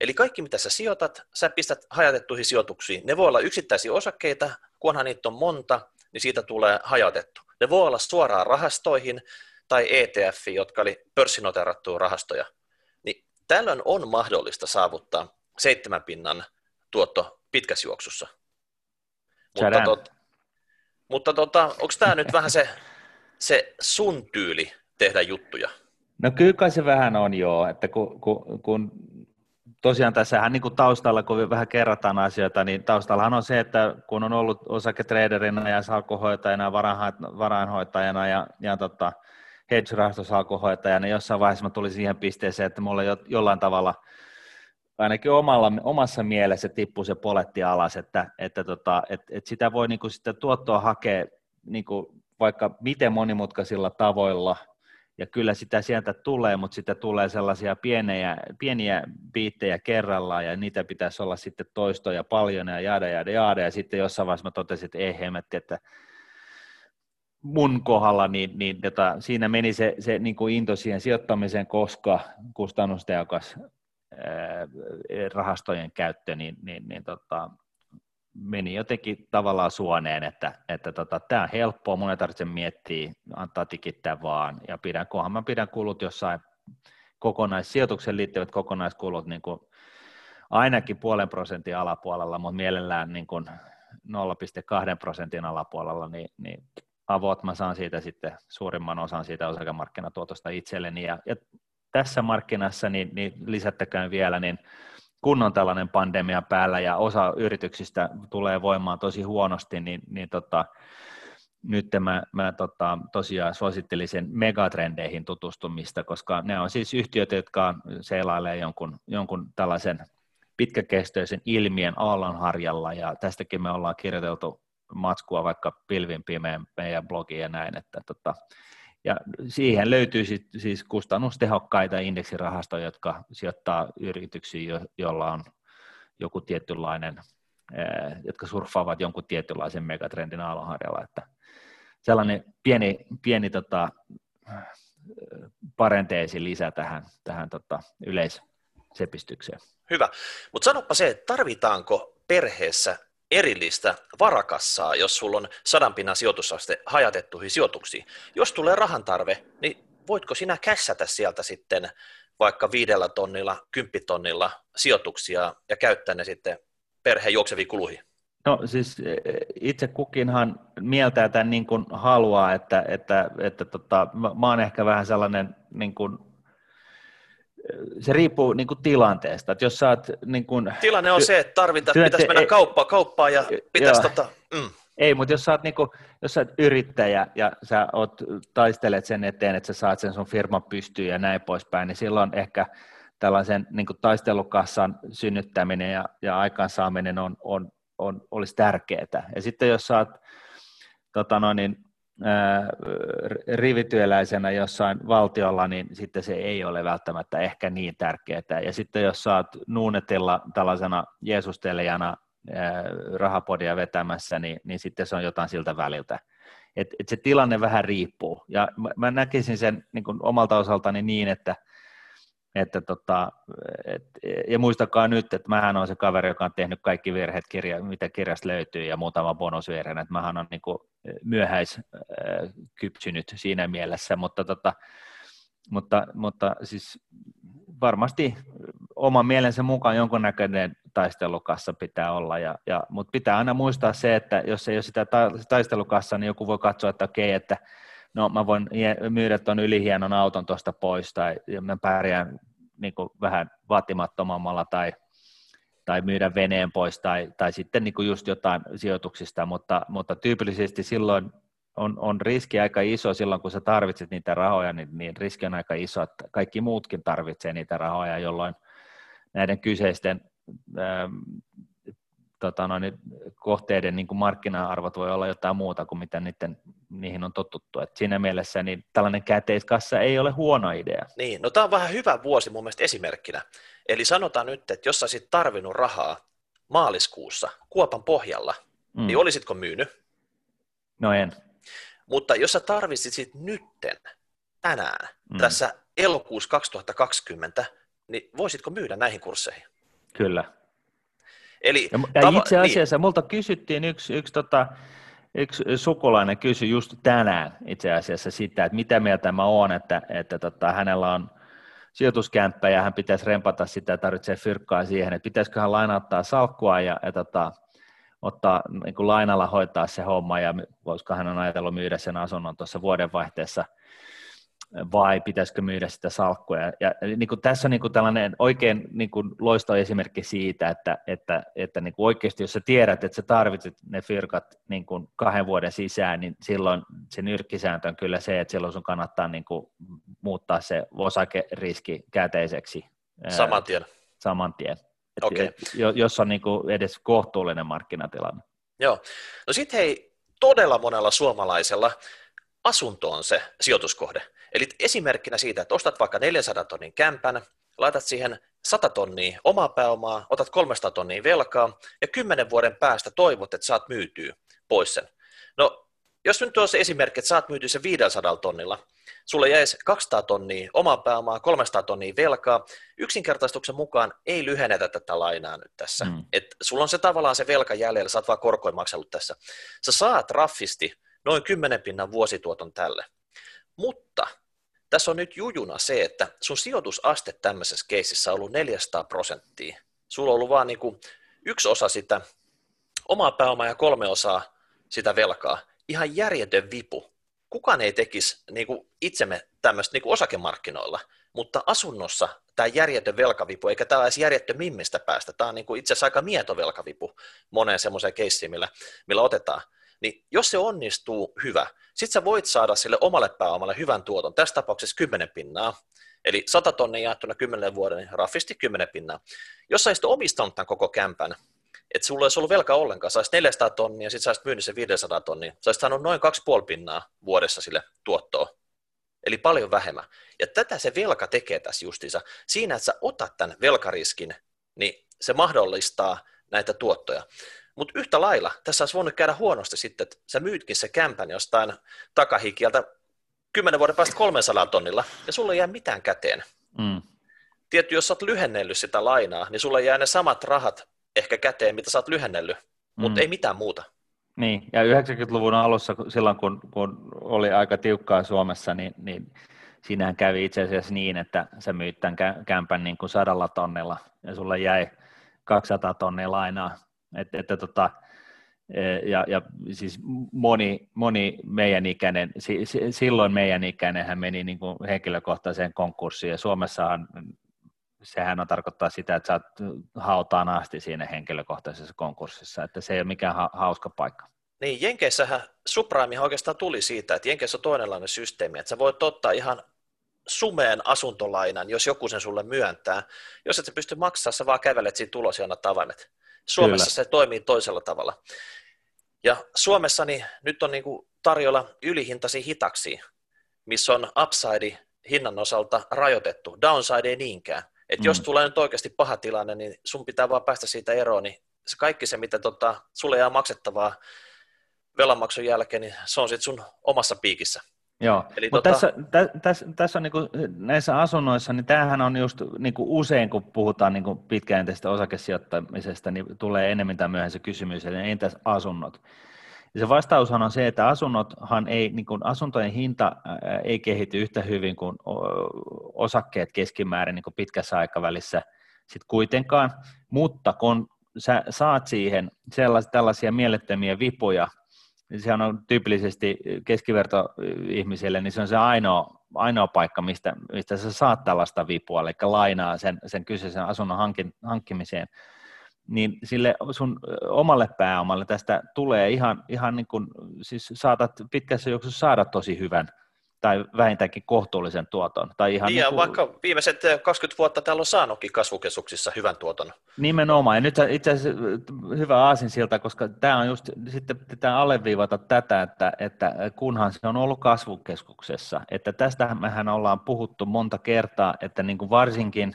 Eli kaikki mitä sä sijoitat, sä pistät hajatettuihin sijoituksiin. Ne voi olla yksittäisiä osakkeita, kunhan niitä on monta, niin siitä tulee hajautettu. Ne voi olla suoraan rahastoihin tai ETF, jotka oli pörssinoterattuja rahastoja. Niin tällöin on mahdollista saavuttaa seitsemän pinnan tuotto pitkässä juoksussa. Mutta, tot, mutta tota, onko tämä nyt vähän se, se sun tyyli tehdä juttuja? No kyllä kai se vähän on joo, että kun, kun, kun tosiaan tässähän niin kuin taustalla, kun vähän kerrataan asioita, niin taustallahan on se, että kun on ollut osaketraderina ja salkuhoitajana, varainhoitajana ja, ja tota, hedge-rahastosalkuhoitajana, niin jossain vaiheessa mä tulin siihen pisteeseen, että mulla jo, jollain tavalla ainakin omalla, omassa mielessä tippui se poletti alas, että, että, tota, että, että sitä voi niin kuin sitä tuottoa hakea niin kuin vaikka miten monimutkaisilla tavoilla – ja kyllä sitä sieltä tulee, mutta sitä tulee sellaisia pieniä, pieniä biittejä kerrallaan, ja niitä pitäisi olla sitten toistoja paljon, ja jaada, jaada, jaada, ja sitten jossain vaiheessa mä totesin, että ei hemmetti, että mun kohdalla, niin, niin jota, siinä meni se, se niin kuin into siihen sijoittamiseen, koska kustannustehokas rahastojen käyttö, niin, niin, niin tota, meni jotenkin tavallaan suoneen, että, että tota, tämä on helppoa, mun ei tarvitse miettiä, antaa tikittää vaan, ja pidän, kunhan mä pidän kulut jossain kokonaissijoitukseen liittyvät kokonaiskulut niin kuin ainakin puolen prosentin alapuolella, mutta mielellään niin kuin 0,2 prosentin alapuolella, niin, niin avot mä saan siitä sitten suurimman osan siitä osakemarkkinatuotosta itselleni, ja, ja tässä markkinassa, niin, niin lisättäkään vielä, niin kun on tällainen pandemia päällä ja osa yrityksistä tulee voimaan tosi huonosti, niin, niin tota, nyt mä, mä tota, tosiaan suosittelisin megatrendeihin tutustumista, koska ne on siis yhtiöt, jotka seilailee jonkun, jonkun tällaisen pitkäkestoisen ilmien aallonharjalla, ja tästäkin me ollaan kirjoiteltu matskua vaikka pilvin pimeän meidän blogiin ja näin, että tota, ja siihen löytyy sit, siis kustannustehokkaita indeksirahastoja, jotka sijoittaa yrityksiin, jo, joilla on joku tietynlainen, jotka surffaavat jonkun tietynlaisen megatrendin aallonharjalla. Että sellainen pieni, pieni tota, parenteesi lisä tähän, tähän tota, yleissepistykseen. Hyvä, mutta sanoppa se, tarvitaanko perheessä erillistä varakassaa, jos sulla on sadan pinnan sijoitusaste hajatettuihin sijoituksiin. Jos tulee rahan tarve, niin voitko sinä kässätä sieltä sitten vaikka viidellä tonnilla, kymppitonnilla sijoituksia ja käyttää ne sitten perheen juokseviin kuluihin? No siis e, itse kukinhan mieltää tämän niin kuin haluaa, että, että, että tota, mä oon ehkä vähän sellainen niin kuin se riippuu niin kuin tilanteesta. Että jos saat, niin kuin, Tilanne on se, että tarvitaan, työnte- pitäisi mennä kauppaan, kauppaan ja pitäisi tota, mm. Ei, mutta jos sä, oot, niin kuin, jos sä oot yrittäjä ja sä oot, taistelet sen eteen, että sä saat sen sun firman pystyyn ja näin poispäin, niin silloin ehkä tällaisen niin kuin taistelukassan synnyttäminen ja, ja aikaansaaminen on, on, on, olisi tärkeää. Ja sitten jos sä oot tota noin, niin, rivityöläisenä jossain valtiolla, niin sitten se ei ole välttämättä ehkä niin tärkeää. Ja sitten jos saat nuunetella tällaisena Jeesustelijana rahapodia vetämässä, niin, niin sitten se on jotain siltä väliltä. Et, et se tilanne vähän riippuu. Ja mä, mä näkisin sen niin omalta osaltani niin, että – että tota, et, ja muistakaa nyt, että mähän on se kaveri, joka on tehnyt kaikki virheet, kirja, mitä kirjasta löytyy, ja muutama bonusvirheen, että mähän on niin myöhäiskypsynyt siinä mielessä, mutta, tota, mutta, mutta siis varmasti oman mielensä mukaan jonkunnäköinen taistelukassa pitää olla, ja, ja, mutta pitää aina muistaa se, että jos ei ole sitä taistelukassa, niin joku voi katsoa, että okei, että no mä voin myydä tuon ylihienon auton tuosta pois tai mä pärjään niin kuin vähän vaatimattomammalla tai, tai myydä veneen pois tai, tai sitten niin kuin just jotain sijoituksista, mutta, mutta tyypillisesti silloin on, on riski aika iso silloin, kun sä tarvitset niitä rahoja, niin, niin riski on aika iso, että kaikki muutkin tarvitsee niitä rahoja, jolloin näiden kyseisten ähm, tota noin, kohteiden niin kuin markkina-arvot voi olla jotain muuta kuin mitä niiden, niihin on totuttu. Et siinä mielessä niin tällainen käteiskassa ei ole huono idea. Niin, no tämä on vähän hyvä vuosi mun mielestä esimerkkinä. Eli sanotaan nyt, että jos sä olisit tarvinnut rahaa maaliskuussa kuopan pohjalla, mm. niin olisitko myynyt? No en. Mutta jos sä tarvitsisit nytten, tänään, mm. tässä elokuussa 2020, niin voisitko myydä näihin kursseihin? Kyllä. Eli, ja, tava- itse niin. asiassa niin. multa kysyttiin yksi, yksi, tota, yksi sukulainen kysyi just tänään itse asiassa sitä, että mitä mieltä mä oon, että, että tota, hänellä on sijoituskämppä ja hän pitäisi rempata sitä ja tarvitsee fyrkkaa siihen, että pitäisikö hän lainauttaa salkkua ja, ja tota, ottaa niin kuin lainalla hoitaa se homma ja voisiko hän on ajatellut myydä sen asunnon tuossa vuodenvaihteessa vai pitäisikö myydä sitä salkkua. Ja, ja niin kuin tässä on niin kuin tällainen oikein niin kuin loistava esimerkki siitä, että, että, että niin kuin oikeasti jos sä tiedät, että sä tarvitset ne fyrkat niin kuin kahden vuoden sisään, niin silloin se nyrkkisääntö on kyllä se, että silloin sun kannattaa niin kuin muuttaa se osakeriski käteiseksi. Saman tien. Saman tien. Okay. Jos on niin kuin edes kohtuullinen markkinatilanne. Joo. No sitten hei, todella monella suomalaisella asunto on se sijoituskohde. Eli esimerkkinä siitä, että ostat vaikka 400 tonnin kämpän, laitat siihen 100 tonnia omaa pääomaa, otat 300 tonnia velkaa ja 10 vuoden päästä toivot, että saat myytyä pois sen. No, jos nyt on se esimerkki, että saat myytyä sen 500 tonnilla, sulle jäisi 200 tonnia omaa pääomaa, 300 tonnia velkaa. Yksinkertaistuksen mukaan ei lyhennetä tätä lainaa nyt tässä. Mm. Et sulla on se tavallaan se velka jäljellä, sä oot vaan korkoin maksellut tässä. Sä saat raffisti noin 10 pinnan vuosituoton tälle. Mutta tässä on nyt jujuna se, että sun sijoitusaste tämmöisessä keisissä on ollut 400 prosenttia. Sulla on ollut vaan niin kuin yksi osa sitä omaa pääomaa ja kolme osaa sitä velkaa. Ihan järjetön vipu. Kukaan ei tekisi niin kuin itsemme tämmöistä niin kuin osakemarkkinoilla, mutta asunnossa tämä järjetön velkavipu, eikä tämä edes järjetön mimmistä päästä. Tämä on niin kuin itse asiassa aika mieto velkavipu moneen semmoiseen keissiin, millä, millä otetaan. Niin jos se onnistuu, hyvä. Sitten sä voit saada sille omalle pääomalle hyvän tuoton, tässä tapauksessa 10 pinnaa, eli 100 tonnia jaettuna 10 vuoden, niin raffisti 10 pinnaa. Jos sä olisit omistanut tämän koko kämpän, että sulla olisi ollut velka ollenkaan, saisit 400 tonnia, sitten saisit myynyt sen 500 tonnia, saisit saanut noin 2,5 pinnaa vuodessa sille tuottoa. Eli paljon vähemmän. Ja tätä se velka tekee tässä justiinsa. Siinä, että sä otat tämän velkariskin, niin se mahdollistaa näitä tuottoja. Mutta yhtä lailla, tässä olisi voinut käydä huonosti sitten, että sä myytkin se kämpän jostain takahikieltä kymmenen vuoden päästä 300 tonnilla, ja sulla ei jää mitään käteen. Mm. Tietty, jos sä oot lyhennellyt sitä lainaa, niin sulla jää ne samat rahat ehkä käteen, mitä sä oot lyhennellyt, mm. mutta ei mitään muuta. Niin, ja 90-luvun alussa, silloin kun, kun oli aika tiukkaa Suomessa, niin, niin siinähän kävi itse asiassa niin, että sä myyt tämän kämpän niin kuin sadalla tonnilla, ja sulla jäi 200 tonnia lainaa että, että tota, e, ja, ja siis moni, moni meidän ikäinen, silloin meidän ikäinen hän meni niin kuin henkilökohtaiseen konkurssiin ja Suomessahan sehän on tarkoittaa sitä, että sä oot hautaan asti siinä henkilökohtaisessa konkurssissa, että se ei ole mikään ha- hauska paikka. Niin, Jenkeissähän subprime oikeastaan tuli siitä, että Jenkeissä on toinenlainen systeemi, että sä voit ottaa ihan sumeen asuntolainan, jos joku sen sulle myöntää. Jos et sä pysty maksamaan, sä vaan kävelet siitä tulos ja annat avaimet. Suomessa Kyllä. se toimii toisella tavalla. Ja Suomessa niin nyt on niin kuin tarjolla ylihintaisia hitaksi, missä on upside hinnan osalta rajoitettu, downside ei niinkään. Et mm. jos tulee nyt oikeasti paha tilanne, niin sun pitää vaan päästä siitä eroon, niin se kaikki se, mitä tota, sulle jää maksettavaa velanmaksun jälkeen, niin se on sitten sun omassa piikissä. Joo, Eli mutta tota... tässä, tä, tässä, tässä on niin kuin, näissä asunnoissa, niin tämähän on just niin kuin usein, kun puhutaan niin kuin pitkäjänteisestä osakesijoittamisesta, niin tulee enemmän tai myöhemmin se kysymys, että entäs asunnot? Ja se vastaushan on se, että asunnothan ei, niin kuin asuntojen hinta ei kehity yhtä hyvin kuin osakkeet keskimäärin niin kuin pitkässä aikavälissä sit kuitenkaan, mutta kun sä saat siihen sellaisia, tällaisia mielettömiä vipuja, niin se on tyypillisesti keskivertoihmiselle, niin se on se ainoa, ainoa paikka, mistä, mistä sä saat tällaista vipua, eli lainaa sen, sen kyseisen asunnon hankin, hankkimiseen, niin sille sun omalle pääomalle tästä tulee ihan, ihan niin kuin, siis saatat pitkässä juoksussa saada tosi hyvän tai vähintäänkin kohtuullisen tuoton. Tai ihan niin, niin kuin... vaikka viimeiset 20 vuotta täällä on saanutkin kasvukeskuksissa hyvän tuoton. Nimenomaan, ja nyt itse asiassa hyvä aasin siltä, koska tämä on just, sitten pitää alleviivata tätä, että, että kunhan se on ollut kasvukeskuksessa, että tästä mehän ollaan puhuttu monta kertaa, että niin kuin varsinkin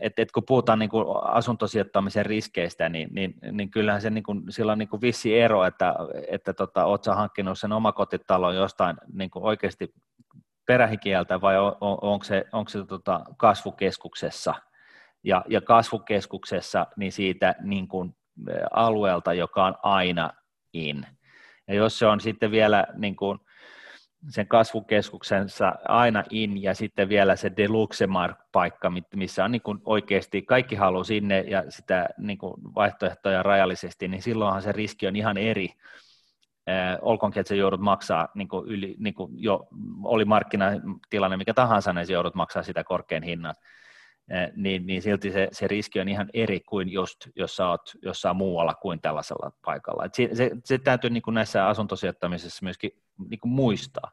että et kun puhutaan niin kuin asuntosijoittamisen riskeistä, niin, niin, niin kyllähän se niin kuin, sillä on niin kuin vissi ero, että, että tota, oletko sä hankkinut sen omakotitalon jostain niin kuin oikeasti perähikieltä vai on, onko se, onko se tota kasvukeskuksessa. Ja, ja kasvukeskuksessa niin siitä niin kuin alueelta, joka on aina in. Ja jos se on sitten vielä niin kuin, sen kasvukeskuksensa aina in ja sitten vielä se Deluxe-paikka, missä on niin kuin oikeasti kaikki haluaa sinne ja sitä niin kuin vaihtoehtoja rajallisesti, niin silloinhan se riski on ihan eri. olkoonkin, että se joudut maksaa, niin kuin yli, niin kuin jo oli markkinatilanne mikä tahansa, niin se joudut maksaa sitä korkean hinnan, niin, niin silti se, se riski on ihan eri kuin just, jos sä oot jossain muualla kuin tällaisella paikalla. Et se, se, se täytyy niin kuin näissä asuntosijoittamisissa myöskin niin kuin muistaa.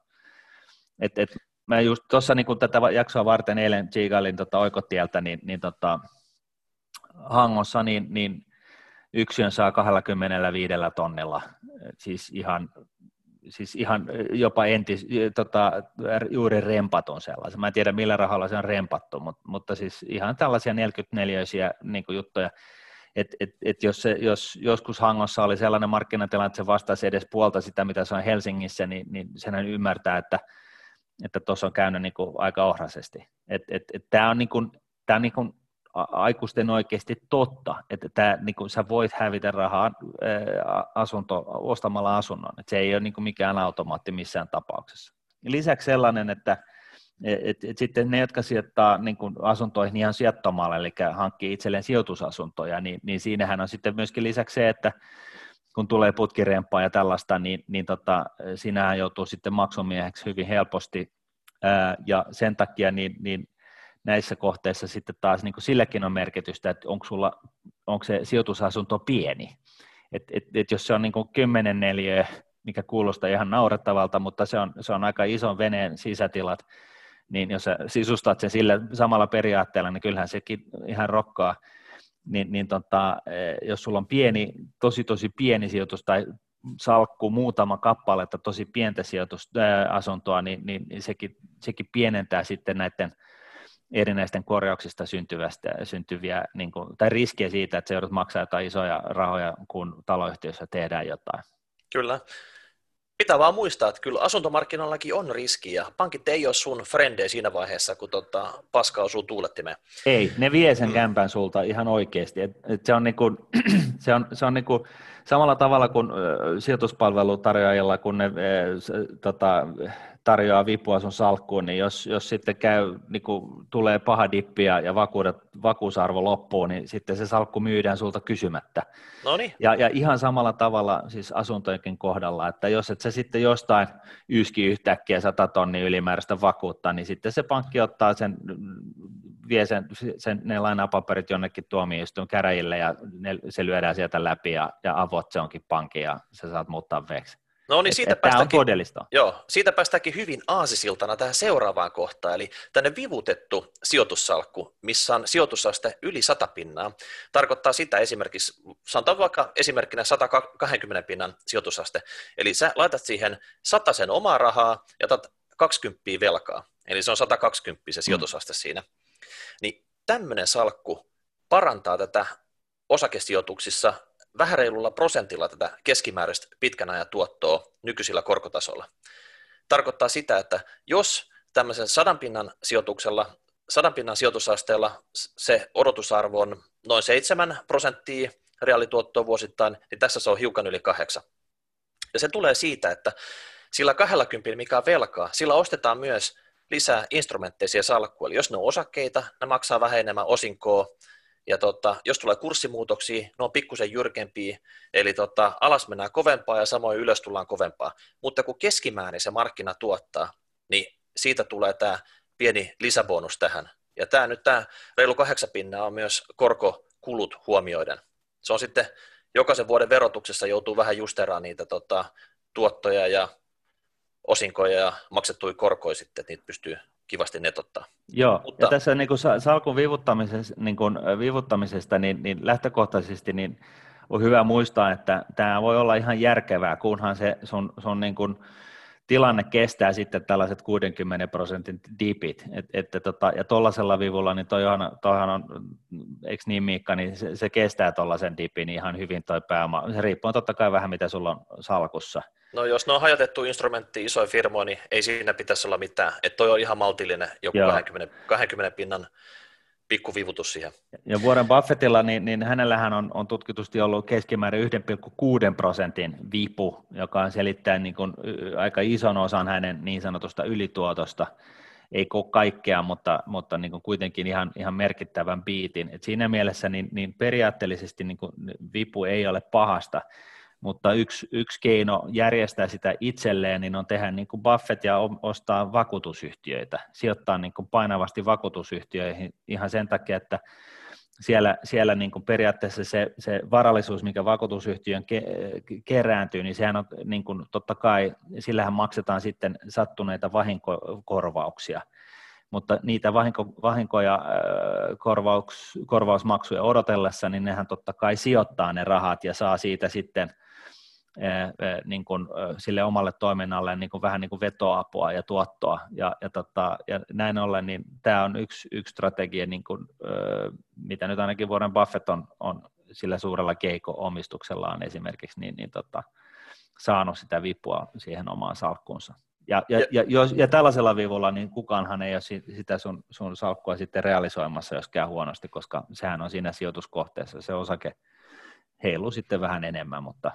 Et, et mä just tuossa niin tätä jaksoa varten eilen tsiigailin tota oikotieltä, niin, niin tota, Hangossa, niin, niin yksiön saa 25 tonnilla, siis ihan, siis ihan jopa entis, tota, juuri rempaton sellaisen. Mä en tiedä millä rahalla se on rempattu, mutta, mutta siis ihan tällaisia 44-siä niin juttuja. Et, et, et jos, se, jos joskus Hangossa oli sellainen markkinatilanne, että se vastaisi edes puolta sitä, mitä se on Helsingissä, niin, niin senhän ymmärtää, että että tuossa on käynyt niin kuin aika ohrasesti. Et, et, et Tämä on, niin kuin, tää on niin kuin aikuisten oikeasti totta, että tämä, niin kuin, sä voit hävitä rahaa asunto, ostamalla asunnon, että se ei ole niin kuin mikään automaatti missään tapauksessa. Lisäksi sellainen, että et, et, et sitten ne, jotka sijoittaa niin kuin asuntoihin ihan sijoittamalla, eli hankkii itselleen sijoitusasuntoja, niin, niin siinähän on sitten myöskin lisäksi se, että kun tulee putkirempaa ja tällaista, niin, niin tota, sinähän joutuu sitten maksumieheksi hyvin helposti, ää, ja sen takia niin, niin näissä kohteissa sitten taas niin silläkin on merkitystä, että onko, sulla, onko se sijoitusasunto pieni. Et, et, et jos se on niin 10 neliö, mikä kuulostaa ihan naurettavalta, mutta se on, se on aika ison veneen sisätilat, niin jos sä sisustat sen sillä samalla periaatteella, niin kyllähän sekin ihan rokkaa niin, niin tota, eh, jos sulla on pieni, tosi tosi pieni sijoitus tai salkku muutama kappaletta tosi pientä sijoitusasuntoa, niin, niin, niin sekin, sekin pienentää sitten näiden erinäisten korjauksista syntyvästä, syntyviä, niin kuin, tai riskiä siitä, että se joudut maksaa jotain isoja rahoja, kun taloyhtiössä tehdään jotain. Kyllä. Pitää vaan muistaa, että kyllä asuntomarkkinoillakin on riski ja pankit ei ole sun frendejä siinä vaiheessa, kun tota, paska osuu tuulettimeen. Ei, ne vie sen mm. kämpän sulta ihan oikeasti. Et, et se on, niinku, se on, se on niinku, samalla tavalla kuin sijoituspalvelutarjoajilla, kun ne tota, tarjoaa vipua sun salkkuun, niin jos, jos sitten käy, niin kuin tulee paha dippi ja, ja vakuudet, vakuusarvo loppuu, niin sitten se salkku myydään sulta kysymättä. Noniin. Ja, ja ihan samalla tavalla siis asuntojenkin kohdalla, että jos et sä sitten jostain yski yhtäkkiä 100 tonnia ylimääräistä vakuutta, niin sitten se pankki ottaa sen, vie sen, sen ne lainapaperit jonnekin tuomioistuin käräjille ja ne, se lyödään sieltä läpi ja, ja avot se onkin pankki ja sä saat muuttaa veksi. No niin, siitä, et, päästäänkin, tämä on todellista. Joo, siitä päästäänkin hyvin aasisiltana tähän seuraavaan kohtaan, eli tänne vivutettu sijoitussalkku, missä on sijoitusaste yli 100 pinnaa, tarkoittaa sitä esimerkiksi, sanotaan vaikka esimerkkinä 120 pinnan sijoitusaste, eli sä laitat siihen sen omaa rahaa ja otat 20 velkaa, eli se on 120 se mm. sijoitusaste mm. siinä. Niin tämmöinen salkku parantaa tätä osakesijoituksissa vähän reilulla prosentilla tätä keskimääräistä pitkän ajan tuottoa nykyisillä korkotasolla. Tarkoittaa sitä, että jos tämmöisen sadan pinnan sijoituksella, sadan pinnan sijoitusasteella se odotusarvo on noin 7 prosenttia reaalituottoa vuosittain, niin tässä se on hiukan yli kahdeksan. Ja se tulee siitä, että sillä 20, mikä on velkaa, sillä ostetaan myös lisää instrumentteisia salkkuja. Eli jos ne on osakkeita, ne maksaa vähän enemmän osinkoa, ja tota, jos tulee kurssimuutoksia, ne on pikkusen jyrkempiä, eli tota, alas mennään kovempaa ja samoin ylös tullaan kovempaa. Mutta kun keskimäärin se markkina tuottaa, niin siitä tulee tämä pieni lisäbonus tähän. Ja tämä nyt tämä reilu kahdeksan pinnaa on myös korkokulut huomioiden. Se on sitten jokaisen vuoden verotuksessa joutuu vähän justeraan niitä tota, tuottoja ja osinkoja ja maksettuja korkoja sitten, että niitä pystyy kivasti netottaa. Joo, Mutta... ja tässä niin kuin salkun vivuttamisesta, niin, kuin, vivuttamisesta niin, niin lähtökohtaisesti niin on hyvä muistaa, että tämä voi olla ihan järkevää, kunhan se sun, sun niin kuin, tilanne kestää sitten tällaiset 60 prosentin dipit, et, et, tota, ja tuollaisella vivulla, niin toihan, toihan on, eikö niin Miikka, niin se, se kestää tuollaisen dipin ihan hyvin toi pääoma, se riippuu totta kai vähän mitä sulla on salkussa. No jos ne on hajotettu instrumentti isoja firmoja, niin ei siinä pitäisi olla mitään. Että toi on ihan maltillinen, joku 20, 20 pinnan pikkuvivutus siihen. Ja Warren Buffettilla, niin, niin hänellähän on, on tutkitusti ollut keskimäärin 1,6 prosentin vipu, joka on selittäen niin kuin aika ison osan hänen niin sanotusta ylituotosta. Ei kaikkea, mutta, mutta niin kuin kuitenkin ihan, ihan merkittävän biitin. Et siinä mielessä niin, niin periaatteellisesti niin kuin vipu ei ole pahasta, mutta yksi, yksi keino järjestää sitä itselleen niin on tehdä niin kuin Buffett ja ostaa vakuutusyhtiöitä, sijoittaa niin kuin painavasti vakuutusyhtiöihin ihan sen takia, että siellä, siellä niin kuin periaatteessa se, se varallisuus, mikä vakuutusyhtiön ke, kerääntyy, niin sehän on niin kuin, totta kai, sillähän maksetaan sitten sattuneita vahinkokorvauksia, mutta niitä vahinko, vahinkoja äh, korvauks, korvausmaksuja odotellessa, niin nehän totta kai sijoittaa ne rahat ja saa siitä sitten – niin kuin, sille omalle toiminnalle niin kuin vähän niin kuin vetoapua ja tuottoa. Ja, ja, tota, ja näin ollen, niin tämä on yksi, yksi strategia, niin kuin, mitä nyt ainakin vuoden Buffett on, on sillä suurella keiko-omistuksellaan esimerkiksi, niin, niin tota, saanut sitä vipua siihen omaan salkkuunsa. Ja, ja, ja, jos, ja tällaisella vivulla niin kukaanhan ei ole sitä sun, sun salkkua sitten realisoimassa, jos käy huonosti, koska sehän on siinä sijoituskohteessa. Se osake heiluu sitten vähän enemmän, mutta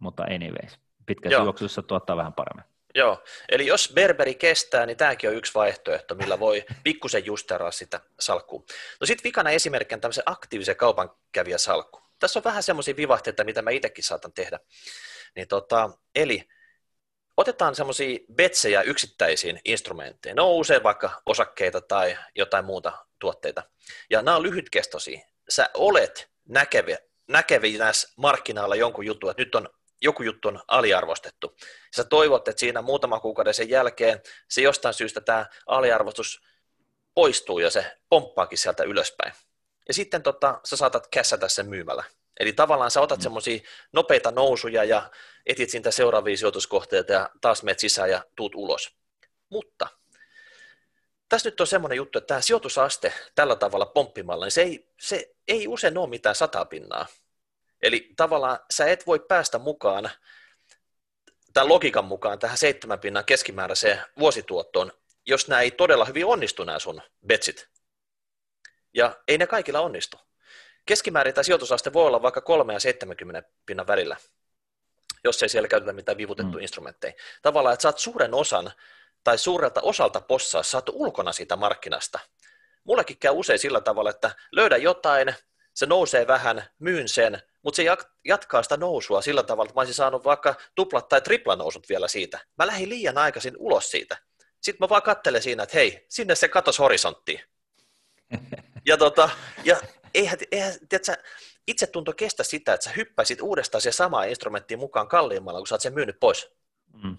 mutta anyways, pitkässä juoksussa tuottaa vähän paremmin. Joo, eli jos Berberi kestää, niin tämäkin on yksi vaihtoehto, millä voi pikkusen justeraa sitä salkkua. No sitten vikana esimerkki on tämmöisen aktiivisen kaupankävijä salkku. Tässä on vähän semmoisia vivahteita, mitä mä itsekin saatan tehdä. Niin tota, eli otetaan semmoisia betsejä yksittäisiin instrumentteihin. Ne on usein vaikka osakkeita tai jotain muuta tuotteita. Ja nämä on lyhytkestoisia. Sä olet näkeviä, näkevinä markkinaalla jonkun jutun, että nyt on joku juttu on aliarvostettu. Sä toivot, että siinä muutama kuukauden sen jälkeen se jostain syystä tämä aliarvostus poistuu ja se pomppaakin sieltä ylöspäin. Ja sitten tota, sä saatat kässätä sen myymällä. Eli tavallaan sä otat mm. semmoisia nopeita nousuja ja etit siitä seuraavia sijoituskohteita ja taas menet sisään ja tuut ulos. Mutta tässä nyt on semmoinen juttu, että tämä sijoitusaste tällä tavalla pomppimalla, niin se ei, se ei usein ole mitään satapinnaa. Eli tavallaan sä et voi päästä mukaan tämän logiikan mukaan tähän seitsemän pinnan keskimääräiseen vuosituottoon, jos nämä ei todella hyvin onnistu nämä sun betsit. Ja ei ne kaikilla onnistu. Keskimäärin tämä sijoitusaste voi olla vaikka 3 ja 70 pinnan välillä, jos ei siellä käytetä mitään vivutettuja mm. instrumentteja. Tavallaan, että saat suuren osan tai suurelta osalta possaa, saat ulkona siitä markkinasta. Mullekin käy usein sillä tavalla, että löydän jotain, se nousee vähän, myyn sen, mutta se jatkaa sitä nousua sillä tavalla, että mä olisin saanut vaikka tuplat tai triplanousut vielä siitä. Mä lähdin liian aikaisin ulos siitä. Sitten mä vaan kattelen siinä, että hei, sinne se katos horisonttiin. Ja, tota, ja eihän, eihän tiedätkö, itse tunto kestä sitä, että sä hyppäisit uudestaan se samaa instrumenttiin mukaan kalliimmalla, kun sä oot sen myynyt pois. Mm.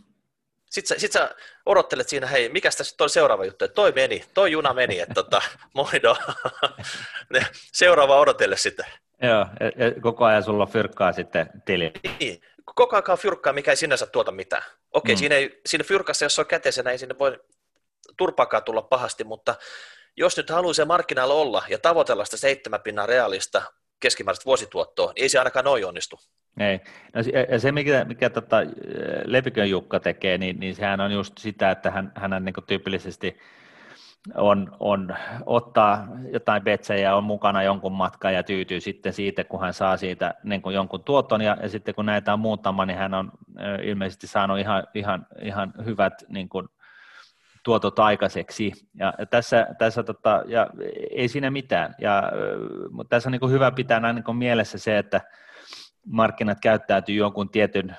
Sitten sä, sit sä odottelet siinä, hei, mikä tässä on seuraava juttu, että toi meni, toi juna meni, että tota, moido, seuraava odotelle sitten. Joo, ja koko ajan sulla fyrkkaa sitten tili. Niin, koko ajan fyrkkaa, mikä ei sinänsä tuota mitään. Okei, mm. siinä, ei, siinä fyrkassa, jos se on käteisenä, ei sinne voi turpaakaan tulla pahasti, mutta jos nyt haluaa se markkinoilla olla ja tavoitella sitä seitsemän pinnan realista keskimääräistä vuosituottoa, niin ei se ainakaan noin onnistu. Ei. No, ja se, mikä, mikä tota, Lepikön Jukka tekee, niin, niin sehän on just sitä, että hän, hän niin tyypillisesti on, on, ottaa jotain betsejä, on mukana jonkun matkan ja tyytyy sitten siitä, kun hän saa siitä niin kuin jonkun tuoton, ja, ja sitten kun näitä on muutama, niin hän on ilmeisesti saanut ihan, ihan, ihan hyvät niin kuin, tuotot aikaiseksi. Ja tässä, tässä tota, ja ei siinä mitään. Ja, mutta tässä on niin hyvä pitää näin niin mielessä se, että markkinat käyttäytyy jonkun tietyn,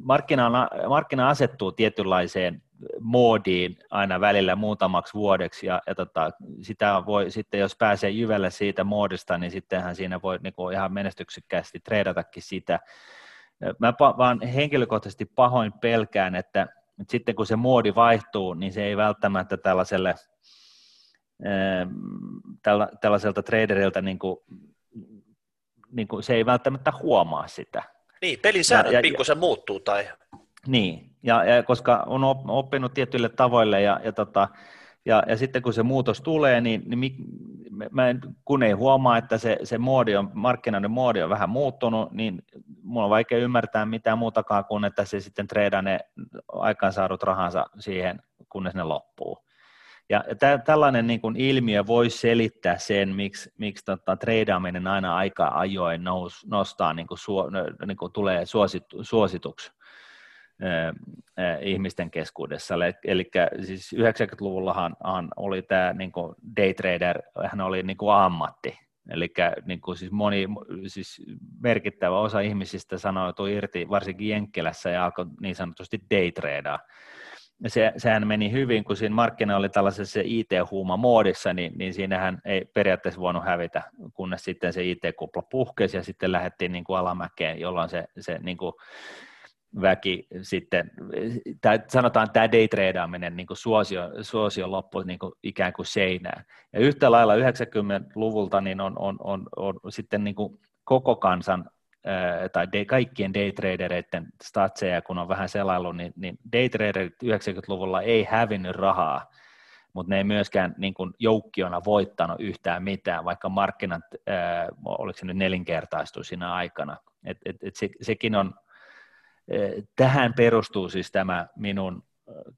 markkina, markkina asettuu tietynlaiseen moodiin aina välillä muutamaksi vuodeksi, ja, ja tota, sitä voi sitten, jos pääsee jyvälle siitä moodista, niin sittenhän siinä voi niin kuin ihan menestyksekkäästi treidatakin sitä. Mä vaan henkilökohtaisesti pahoin pelkään, että, että sitten kun se moodi vaihtuu, niin se ei välttämättä tällaiselle tällaiselta traderilta niin kuin niin kuin, se ei välttämättä huomaa sitä. Niin, pelin säännöt pikkusen muuttuu tai... Niin, ja, ja koska on oppinut tietyille tavoille ja, ja, tota, ja, ja sitten kun se muutos tulee, niin, niin mä en, kun ei huomaa, että se, se moodi on, markkinoiden moodi on vähän muuttunut, niin mulla on vaikea ymmärtää mitään muutakaan kuin, että se sitten treidaa ne aikaansaadut rahansa siihen, kunnes ne loppuu. Ja tä, tällainen niin kuin ilmiö voisi selittää sen, miksi, miksi tota, treidaaminen aina aika ajoin nous, nostaa, niin kuin suo, niin kuin tulee suosit, suosituksi ihmisten keskuudessa. Eli, siis 90-luvullahan oli tämä niin kuin day trader, hän oli niin kuin ammatti, Eli niin kuin siis moni, siis merkittävä osa ihmisistä sanoutui irti, varsinkin Jenkkilässä, ja alkoi niin sanotusti daytradaa. Se, sehän meni hyvin, kun siinä markkina oli tällaisessa IT-huuma-moodissa, niin, niin siinähän ei periaatteessa voinut hävitä, kunnes sitten se IT-kupla puhkesi ja sitten lähdettiin niin kuin alamäkeen, jolloin se, se niin kuin väki sitten, tai sanotaan tämä daytradeaminen niin suosio, suosio loppu niin kuin ikään kuin seinään. Ja yhtä lailla 90-luvulta niin on, on, on, on sitten niin kuin koko kansan tai day, kaikkien daytradereiden statseja, kun on vähän selailu, niin, niin daytraderit 90-luvulla ei hävinnyt rahaa, mutta ne ei myöskään niin kuin joukkiona voittanut yhtään mitään, vaikka markkinat, ää, oliko se nyt nelinkertaistu siinä aikana. Et, et, et se, sekin on, tähän perustuu siis tämä minun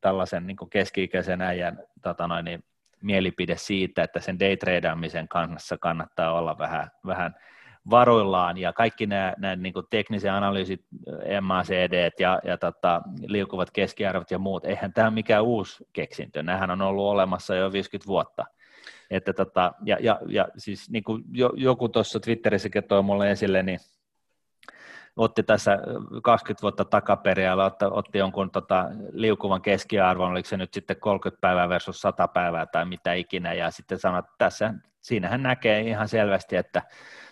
tällaisen niin keski-ikäisen äijän tota noin, niin, mielipide siitä, että sen daytradeamisen kanssa kannattaa olla vähän, vähän varoillaan ja kaikki nämä, nämä niin kuin tekniset analyysit, MACD ja, ja tota, liukuvat keskiarvot ja muut, eihän tämä ole mikään uusi keksintö, nämähän on ollut olemassa jo 50 vuotta. Että tota, ja, ja, ja siis niin kuin joku tuossa Twitterissäkin toi mulle esille, niin otti tässä 20 vuotta takaperin ja otti, otti jonkun tota, liukuvan keskiarvon, oliko se nyt sitten 30 päivää versus 100 päivää tai mitä ikinä, ja sitten sanoi, että tässä, siinähän näkee ihan selvästi, että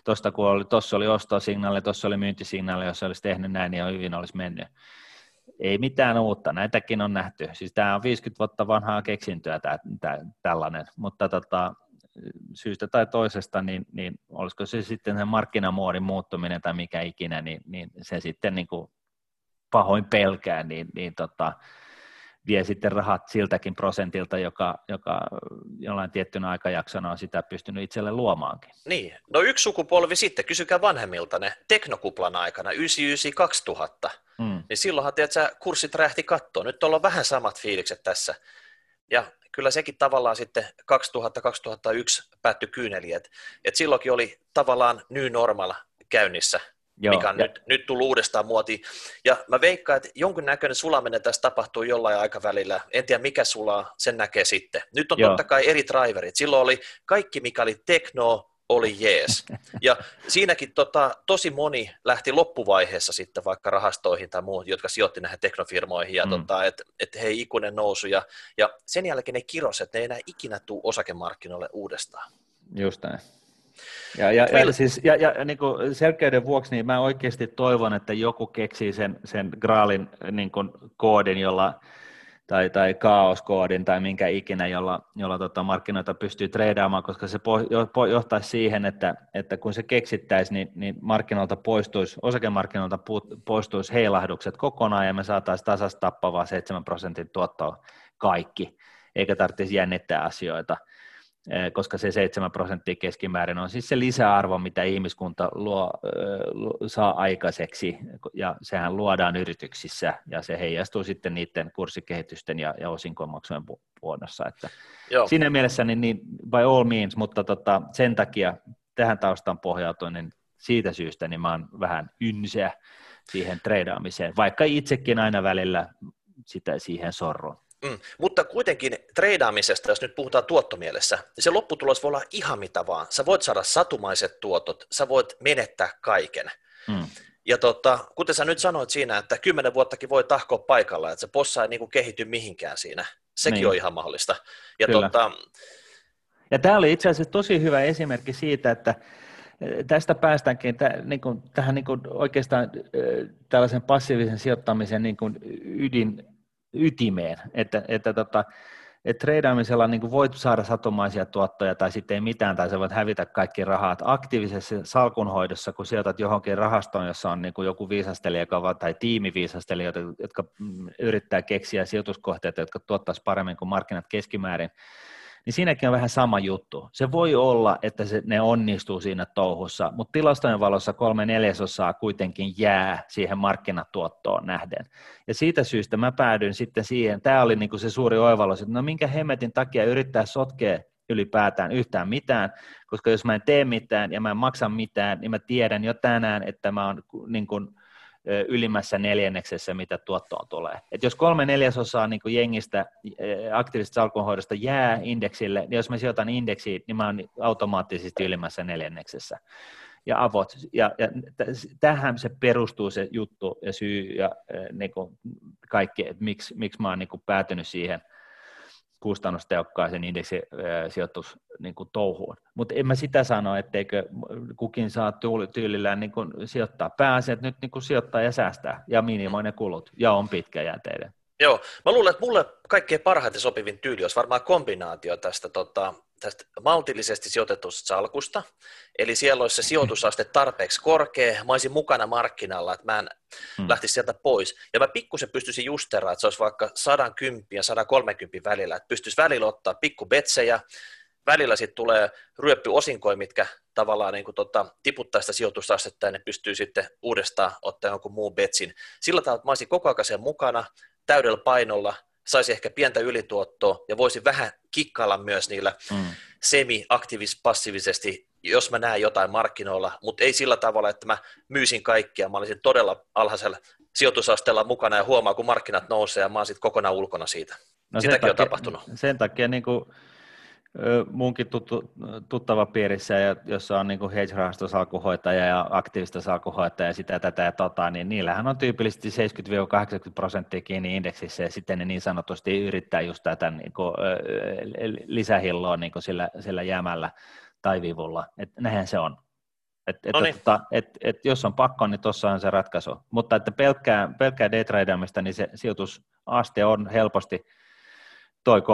tuossa oli, oli ostosignaali, tuossa oli myyntisignaali, jos olisi tehnyt näin, niin hyvin olisi mennyt. Ei mitään uutta, näitäkin on nähty. Siis tämä on 50 vuotta vanhaa keksintöä tämä, tämä, tällainen, mutta tota, syystä tai toisesta, niin, niin olisiko se sitten se markkinamuodin muuttuminen tai mikä ikinä, niin, niin se sitten niin kuin pahoin pelkää, niin, niin tota, vie sitten rahat siltäkin prosentilta, joka, joka jollain tiettynä aikajaksona on sitä pystynyt itselle luomaankin. Niin, no yksi sukupolvi sitten, kysykää vanhemmilta ne teknokuplan aikana, 99-2000, mm. niin silloinhan tiedät, kurssit rähti kattoon. Nyt on vähän samat fiilikset tässä. Ja kyllä sekin tavallaan sitten 2000-2001 päättyi kyyneliin, että et silloinkin oli tavallaan new normal käynnissä, Joo, mikä on ja... nyt, nyt tullut uudestaan muotiin. Ja mä veikkaan, että jonkunnäköinen sulaminen tässä tapahtuu jollain aikavälillä. En tiedä mikä sulaa, sen näkee sitten. Nyt on Joo. totta kai eri driverit. Silloin oli kaikki, mikä oli tekno, oli jees. Ja siinäkin tota, tosi moni lähti loppuvaiheessa sitten vaikka rahastoihin tai muut, jotka sijoitti näihin teknofirmoihin, ja mm. tota, että et hei ikuinen nousu, ja, ja sen jälkeen ne kiros, että ne ei enää ikinä tule osakemarkkinoille uudestaan. Just näin. Ja, ja, ja, siis, ja, ja niin kuin selkeyden vuoksi niin mä oikeasti toivon, että joku keksii sen, sen Graalin niin kuin koodin, jolla tai, tai kaoskoodin tai minkä ikinä, jolla, jolla tota markkinoita pystyy treidaamaan, koska se po, jo, johtaisi siihen, että, että kun se keksittäisi, niin, niin markkinoilta poistuisi, osakemarkkinoilta poistuisi heilahdukset kokonaan ja me saataisiin tasasta tappavaa 7 prosentin tuottoa kaikki, eikä tarvitsisi jännittää asioita. Koska se 7 prosenttia keskimäärin on siis se lisäarvo, mitä ihmiskunta luo, saa aikaiseksi, ja sehän luodaan yrityksissä, ja se heijastuu sitten niiden kurssikehitysten ja, ja osinkomaksujen muodossa. Että Joo. Siinä mielessä niin, niin by all means, mutta tota, sen takia tähän taustaan pohjautuen, niin siitä syystä niin mä oon vähän ynseä siihen treidaamiseen, vaikka itsekin aina välillä sitä siihen sorron. Mm, mutta kuitenkin treidaamisesta, jos nyt puhutaan tuottomielessä, niin se lopputulos voi olla ihan mitä vaan. Sä voit saada satumaiset tuotot, sä voit menettää kaiken. Mm. Ja tota, kuten sä nyt sanoit siinä, että kymmenen vuottakin voi tahkoa paikalla, että se possa ei niin kuin kehity mihinkään siinä. Sekin niin. on ihan mahdollista. Ja, tota... ja tämä oli itse asiassa tosi hyvä esimerkki siitä, että eh, tästä päästäänkin täh, niin kuin, tähän niin kuin oikeastaan eh, tällaisen passiivisen sijoittamisen niin kuin ydin, ytimeen, että, että tota, että treidaamisella niin voit saada satumaisia tuottoja tai sitten ei mitään, tai sä voit hävitä kaikki rahat aktiivisessa salkunhoidossa, kun sijoitat johonkin rahastoon, jossa on niin joku viisastelija tai tiimiviisastelijoita, jotka yrittää keksiä sijoituskohteita, jotka tuottaisi paremmin kuin markkinat keskimäärin, niin siinäkin on vähän sama juttu. Se voi olla, että se, ne onnistuu siinä touhussa, mutta tilastojen valossa kolme neljäsosaa kuitenkin jää siihen markkinatuottoon nähden. Ja siitä syystä mä päädyin sitten siihen, tämä oli niinku se suuri oivallus, että no minkä hemmetin takia yrittää sotkea ylipäätään yhtään mitään, koska jos mä en tee mitään ja mä en maksa mitään, niin mä tiedän jo tänään, että mä oon niin kuin ylimmässä neljänneksessä, mitä tuottoon tulee. Et jos kolme neljäsosaa niin kuin jengistä aktiivisesta salkunhoidosta jää indeksille, niin jos mä sijoitan indeksiin, niin mä oon automaattisesti ylimmässä neljänneksessä ja avot. Ja, ja tähän se perustuu se juttu ja syy ja niin kuin kaikki, että miksi, miksi mä oon niin kuin päätynyt siihen kustannustehokkaaseen indeksisijoitus niin kuin touhuun. Mutta en mä sitä sano, etteikö kukin saa tyylillään niin kuin sijoittaa. Pääasiat nyt niin kuin sijoittaa ja säästää ja minimoi ne kulut ja on pitkäjänteinen. Joo, mä luulen, että mulle kaikkein parhaiten sopivin tyyli olisi varmaan kombinaatio tästä, tota, tästä maltillisesti sijoitetusta salkusta, eli siellä olisi se sijoitusaste tarpeeksi korkea, mä olisin mukana markkinalla, että mä en hmm. lähtisi sieltä pois, ja mä pikkusen pystyisin justeraan, että se olisi vaikka 110 ja 130 välillä, että pystyisi välillä ottaa pikku betsejä, välillä sitten tulee ryöppy osinkoja, mitkä tavallaan niin kuin, tota, tiputtaa sitä sijoitusastetta ja ne pystyy sitten uudestaan ottaa jonkun muun betsin. Sillä tavalla, että mä olisin koko ajan sen mukana täydellä painolla, saisi ehkä pientä ylituottoa ja voisi vähän kikkailla myös niillä mm. semi-aktiivis-passiivisesti, jos mä näen jotain markkinoilla, mutta ei sillä tavalla, että mä myysin kaikkia, mä olisin todella alhaisella sijoitusasteella mukana ja huomaa, kun markkinat nousee ja mä oon sitten kokonaan ulkona siitä. No Sitäkin takia, on tapahtunut. Sen takia niin kuin munkin tuttu, tuttava piirissä, jossa on niin hedge-rahastosalkuhoitaja ja aktiivista salkuhoitaja ja sitä tätä ja tota, niin niillähän on tyypillisesti 70-80 prosenttia kiinni indeksissä ja sitten ne niin sanotusti yrittää just tätä niin kuin, lisähilloa niin kuin sillä, sillä jämällä tai vivulla, että näinhän se on. Et, et, et, tota, et, et, jos on pakko, niin tuossa on se ratkaisu. Mutta että pelkkää, pelkkää daytradeamista, niin se sijoitusaste on helposti toi 30-70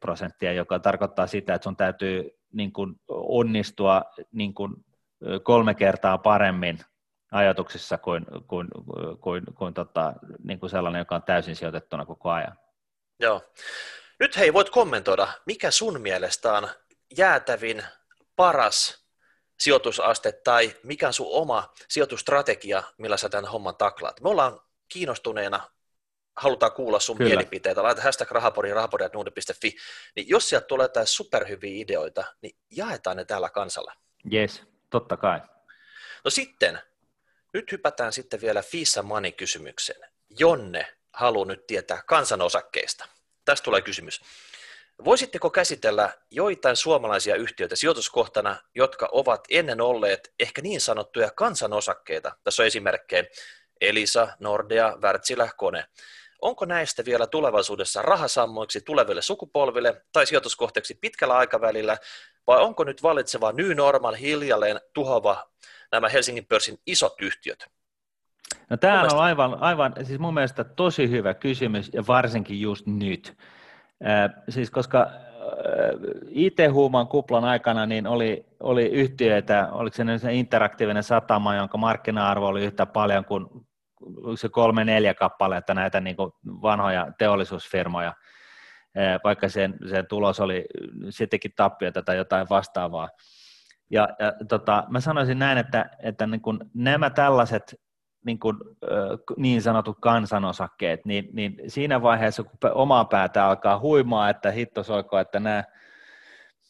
prosenttia, joka tarkoittaa sitä, että sun täytyy niin kuin onnistua niin kuin kolme kertaa paremmin ajatuksissa kuin, kuin, kuin, kuin tota, niin kuin sellainen, joka on täysin sijoitettuna koko ajan. Joo. Nyt hei, voit kommentoida, mikä sun mielestä on jäätävin paras sijoitusaste tai mikä on sun oma sijoitustrategia, millä sä tämän homman taklaat? Me ollaan kiinnostuneena halutaan kuulla sun Kyllä. mielipiteitä, laita hashtag rahapori, rahapori.nuude.fi, niin jos sieltä tulee jotain superhyviä ideoita, niin jaetaan ne täällä kansalla. Yes, totta kai. No sitten, nyt hypätään sitten vielä Fissa Money kysymykseen. Jonne haluaa nyt tietää kansanosakkeista. Tästä tulee kysymys. Voisitteko käsitellä joitain suomalaisia yhtiöitä sijoituskohtana, jotka ovat ennen olleet ehkä niin sanottuja kansanosakkeita? Tässä on esimerkkejä Elisa, Nordea, Wärtsilä, Kone. Onko näistä vielä tulevaisuudessa rahasammoiksi tuleville sukupolville tai sijoituskohteeksi pitkällä aikavälillä, vai onko nyt valitseva New Normal hiljalleen tuhova nämä Helsingin pörssin isot yhtiöt? No tämä on aivan, aivan, siis mun mielestä tosi hyvä kysymys ja varsinkin just nyt. Äh, siis koska äh, IT-huuman kuplan aikana niin oli, oli yhtiöitä, oliko se, se interaktiivinen satama, jonka markkina-arvo oli yhtä paljon kuin se kolme neljä kappaletta näitä niin kuin vanhoja teollisuusfirmoja, vaikka sen, sen tulos oli, se teki tappiota tai jotain vastaavaa. Ja, ja tota, mä sanoisin näin, että, että niin kuin nämä tällaiset niin, kuin, niin sanotut kansanosakkeet, niin, niin siinä vaiheessa, kun omaa päätä alkaa huimaa, että hitto soiko, että nämä,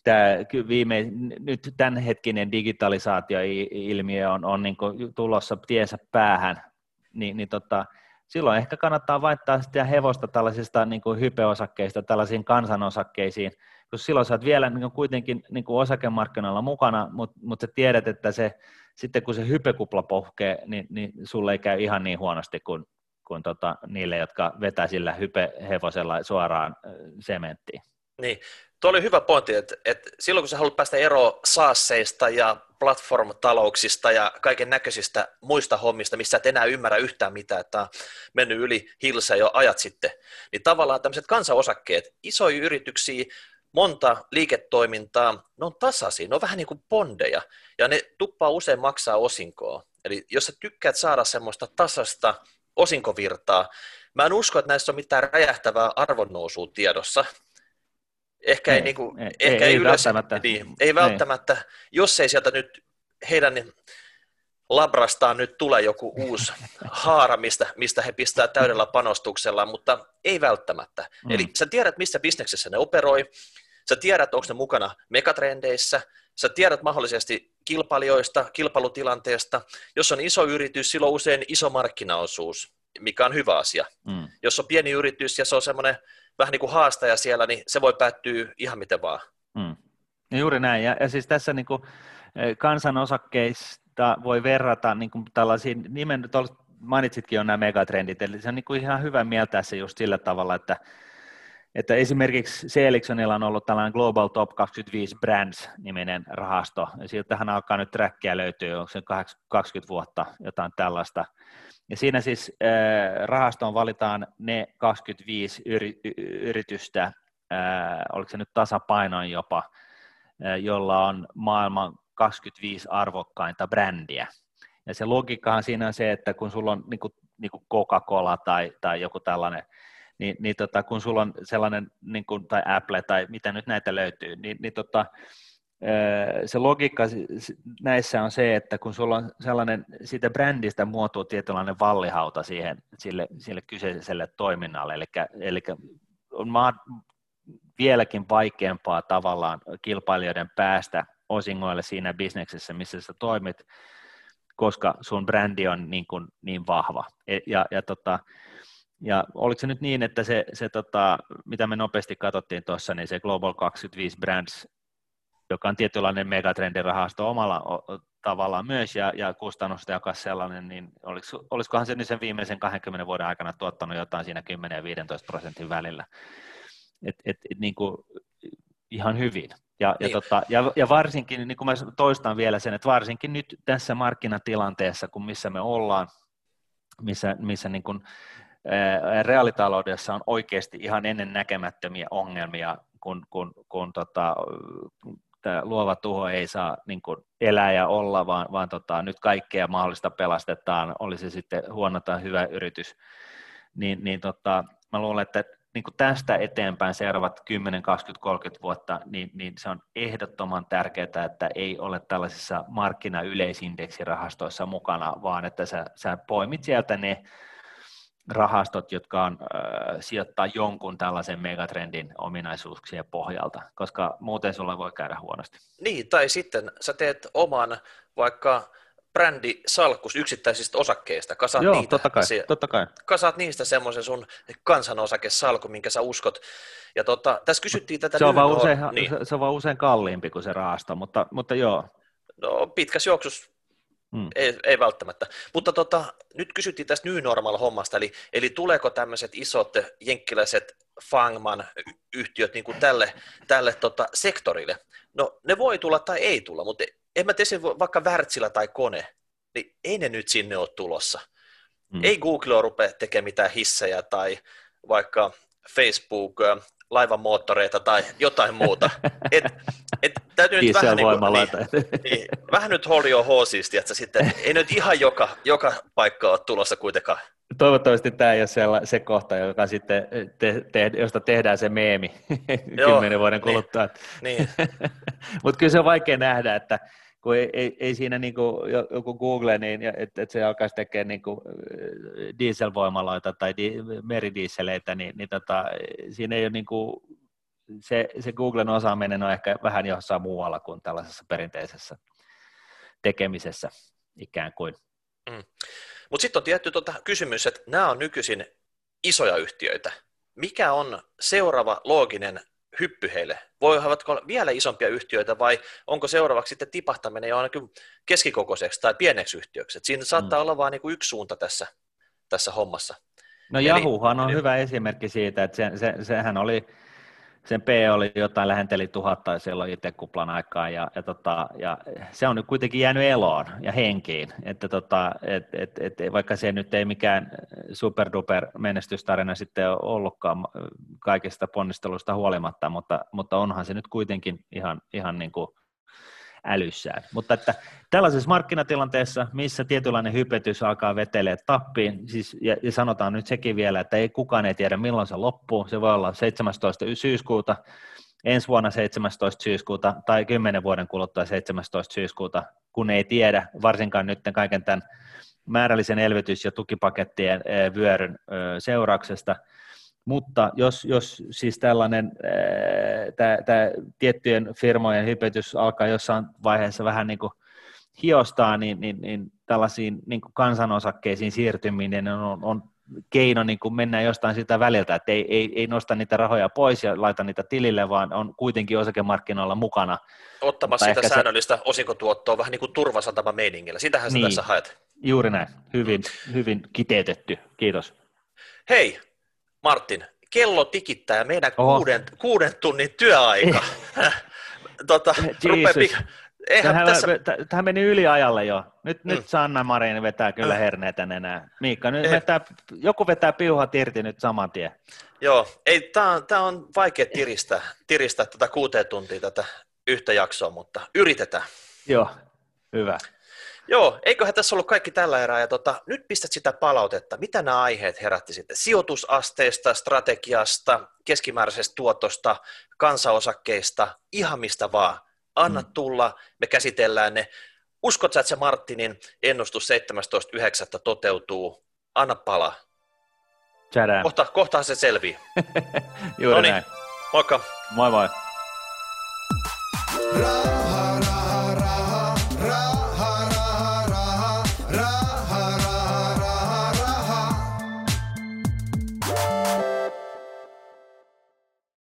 tämä viime, nyt tämänhetkinen digitalisaatio-ilmiö on, on niin tulossa tiensä päähän, niin, niin tota, silloin ehkä kannattaa vaihtaa sitä hevosta tällaisista niin kuin hypeosakkeista tällaisiin kansanosakkeisiin, koska silloin sä oot vielä niin kuin kuitenkin niin kuin osakemarkkinoilla mukana, mutta, mutta sä tiedät, että se, sitten kun se hypekupla pohkee, niin, niin sulle ei käy ihan niin huonosti kuin, kuin tota, niille, jotka vetää sillä hypehevosella suoraan sementtiin. Niin, tuo oli hyvä pointti, että, että silloin kun sä haluat päästä eroon saasseista ja platform-talouksista ja kaiken näköisistä muista hommista, missä et enää ymmärrä yhtään mitään, että on mennyt yli hilsä jo ajat sitten, niin tavallaan tämmöiset kansanosakkeet, isoja yrityksiä, monta liiketoimintaa, ne on tasaisia, ne on vähän niin kuin bondeja, ja ne tuppaa usein maksaa osinkoa. Eli jos sä tykkäät saada semmoista tasasta osinkovirtaa, mä en usko, että näissä on mitään räjähtävää arvonnousua tiedossa, Ehkä ei, ei, niin kuin, ei, ehkä ei, ei, ylös, välttämättä. Niin, ei niin. välttämättä, ei. jos ei sieltä nyt heidän labrastaan nyt tule joku uusi haara, mistä, mistä he pistää täydellä panostuksella, mutta ei välttämättä. Mm. Eli sä tiedät, missä bisneksessä ne operoi, sä tiedät, onko ne mukana megatrendeissä, sä tiedät mahdollisesti kilpailijoista, kilpailutilanteesta. Jos on iso yritys, silloin usein iso markkinaosuus, mikä on hyvä asia. Mm. Jos on pieni yritys ja se on semmoinen vähän niin kuin haastaja siellä, niin se voi päättyä ihan miten vaan. Mm. Juuri näin, ja, ja siis tässä niin kuin eh, kansanosakkeista voi verrata niin kuin tällaisiin, nimen, mainitsitkin jo nämä megatrendit, eli se on niin kuin ihan hyvä mieltää se just sillä tavalla, että, että esimerkiksi Seelikssonilla on ollut tällainen Global Top 25 Brands-niminen rahasto, ja siltähän alkaa nyt trackia löytyy, onko se 20 vuotta, jotain tällaista, ja siinä siis rahastoon valitaan ne 25 yri, yritystä, oliko se nyt tasapainoin jopa, jolla on maailman 25 arvokkainta brändiä. Ja se logiikkahan siinä on se, että kun sulla on niin kuin, niin kuin Coca-Cola tai, tai joku tällainen, niin, niin tota, kun sulla on sellainen, niin kuin, tai Apple tai mitä nyt näitä löytyy, niin, niin tota, se logiikka näissä on se, että kun sulla on sellainen, siitä brändistä muotoa tietynlainen vallihauta siihen, sille, sille kyseiselle toiminnalle, eli, eli on vieläkin vaikeampaa tavallaan kilpailijoiden päästä osingoille siinä bisneksessä, missä sä toimit, koska sun brändi on niin, kuin, niin vahva. E, ja, ja, tota, ja oliko se nyt niin, että se, se tota, mitä me nopeasti katsottiin tuossa, niin se Global 25 Brands, joka on tietynlainen megatrendirahasto omalla tavallaan myös, ja, ja kustannustehokas sellainen, niin olisiko, olisikohan se nyt sen viimeisen 20 vuoden aikana tuottanut jotain siinä 10 ja 15 prosentin välillä. Et, et, et, niin kuin, ihan hyvin. Ja, niin. ja, tota, ja, ja varsinkin, niin kuin mä toistan vielä sen, että varsinkin nyt tässä markkinatilanteessa, kun missä me ollaan, missä, missä niin kuin, reaalitaloudessa on oikeasti ihan ennen näkemättömiä ongelmia, kun, kun, kun tota, tämä luova tuho ei saa niin kuin elää ja olla, vaan, vaan tota, nyt kaikkea mahdollista pelastetaan, oli se sitten huono tai hyvä yritys, niin, niin tota, mä luulen, että niin kuin tästä eteenpäin seuraavat 10, 20, 30 vuotta, niin, niin se on ehdottoman tärkeää, että ei ole tällaisissa markkinayleisindeksirahastoissa mukana, vaan että sä, sä poimit sieltä ne rahastot, jotka on, äh, sijoittaa jonkun tällaisen megatrendin ominaisuuksien pohjalta, koska muuten sulla voi käydä huonosti. Niin, tai sitten sä teet oman vaikka brändisalkkus yksittäisistä osakkeista. Kasaat Joo, niitä, totta kai, se, totta kai. Kasaat niistä semmoisen sun kansanosakesalku, minkä sä uskot. Ja tota, tässä kysyttiin tätä... Se on, vaan usein, niin. se on vaan usein kalliimpi kuin se rahasto, mutta, mutta joo. No pitkässä juoksussa Hmm. Ei, ei välttämättä. Mutta tota, nyt kysyttiin tästä New Normal-hommasta, eli, eli tuleeko tämmöiset isot jenkkiläiset Fangman-yhtiöt niin kuin tälle, tälle tota, sektorille? No ne voi tulla tai ei tulla, mutta en mä tiedä, vaikka Wärtsilä tai kone, niin ei ne nyt sinne ole tulossa. Mm. Ei Google rupea tekemään mitään hissejä tai vaikka Facebook laivan moottoreita tai jotain muuta. Et, et, täytyy nyt vähän, niin kuin, niin, niin, vähän nyt hold your horses, että sitten ei nyt ihan joka, joka paikka ole tulossa kuitenkaan. Toivottavasti tämä ei ole se, se kohta, joka sitten te, te, josta tehdään se meemi kymmenen vuoden niin. kuluttua. Niin, niin. Mutta kyllä se on vaikea nähdä, että kun ei, ei, ei siinä niin kuin joku Google, niin että et se alkaisi tekemään niin kuin dieselvoimaloita tai di, meridiisseleitä, niin, niin tota, siinä ei ole niin kuin, se, se Googlen osaaminen on ehkä vähän jossain muualla kuin tällaisessa perinteisessä tekemisessä ikään kuin. Mm. Mutta sitten on tietty tuota kysymys, että nämä on nykyisin isoja yhtiöitä. Mikä on seuraava looginen hyppy heille? Voivatko vielä isompia yhtiöitä vai onko seuraavaksi sitten tipahtaminen jo ainakin keskikokoiseksi tai pieneksi yhtiöksi? Et siinä saattaa mm. olla vain niin yksi suunta tässä, tässä hommassa. No Jahuhan on hyvä esimerkki siitä, että se, se, sehän oli sen P oli jotain lähenteli tuhatta silloin itse kuplan aikaan, ja, ja, tota, ja se on nyt kuitenkin jäänyt eloon ja henkiin, että tota, et, et, et, vaikka se nyt ei mikään superduper menestystarina sitten ole ollutkaan kaikista ponnistelusta huolimatta, mutta, mutta onhan se nyt kuitenkin ihan, ihan niin kuin älyssään. Mutta että tällaisessa markkinatilanteessa, missä tietynlainen hypetys alkaa vetelee tappiin, siis, ja, ja sanotaan nyt sekin vielä, että ei kukaan ei tiedä milloin se loppuu, se voi olla 17. syyskuuta, ensi vuonna 17. syyskuuta tai 10 vuoden kuluttua 17. syyskuuta, kun ei tiedä, varsinkaan nyt kaiken tämän määrällisen elvytys- ja tukipakettien vyöryn seurauksesta, mutta jos, jos siis tällainen tämä tiettyjen firmojen hypetys alkaa jossain vaiheessa vähän niin kuin hiostaa, niin, niin, niin tällaisiin niin kuin kansanosakkeisiin siirtyminen on, on keino niin kuin mennä jostain sitä väliltä, että ei, ei, ei nosta niitä rahoja pois ja laita niitä tilille, vaan on kuitenkin osakemarkkinoilla mukana. Ottamassa sitä säännöllistä se... osinkotuottoa vähän niin kuin turvasatama meiningillä. Sitähän niin, tässä haet. Juuri näin. Hyvin, hyvin kiteytetty. Kiitos. Hei, Martin, kello tikittää ja meidän kuuden, kuuden tunnin työaika. tota, pik- Eihän tähän, tässä... tähän meni yli ajalle jo. Nyt, mm. nyt Sanna Marin vetää kyllä mm. herneitä enää. Miikka, nyt vetää, joku vetää piuhat irti nyt saman tien. Joo, ei, tämä on, tää on vaikea tiristää, tiristää tätä kuuteen tuntia tätä yhtä jaksoa, mutta yritetään. Joo, hyvä. Joo, eiköhän tässä ollut kaikki tällä erää. Ja tota, nyt pistät sitä palautetta. Mitä nämä aiheet herätti sitten? Sijoitusasteesta, strategiasta, keskimääräisestä tuotosta, kansaosakkeista, ihan mistä vaan anna mm. tulla, me käsitellään ne. Uskot sä, että se Martinin ennustus 17.9. toteutuu? Anna palaa. Kohta, kohta se selvii. Juuri Noniin, näin. Moikka. Moi moi.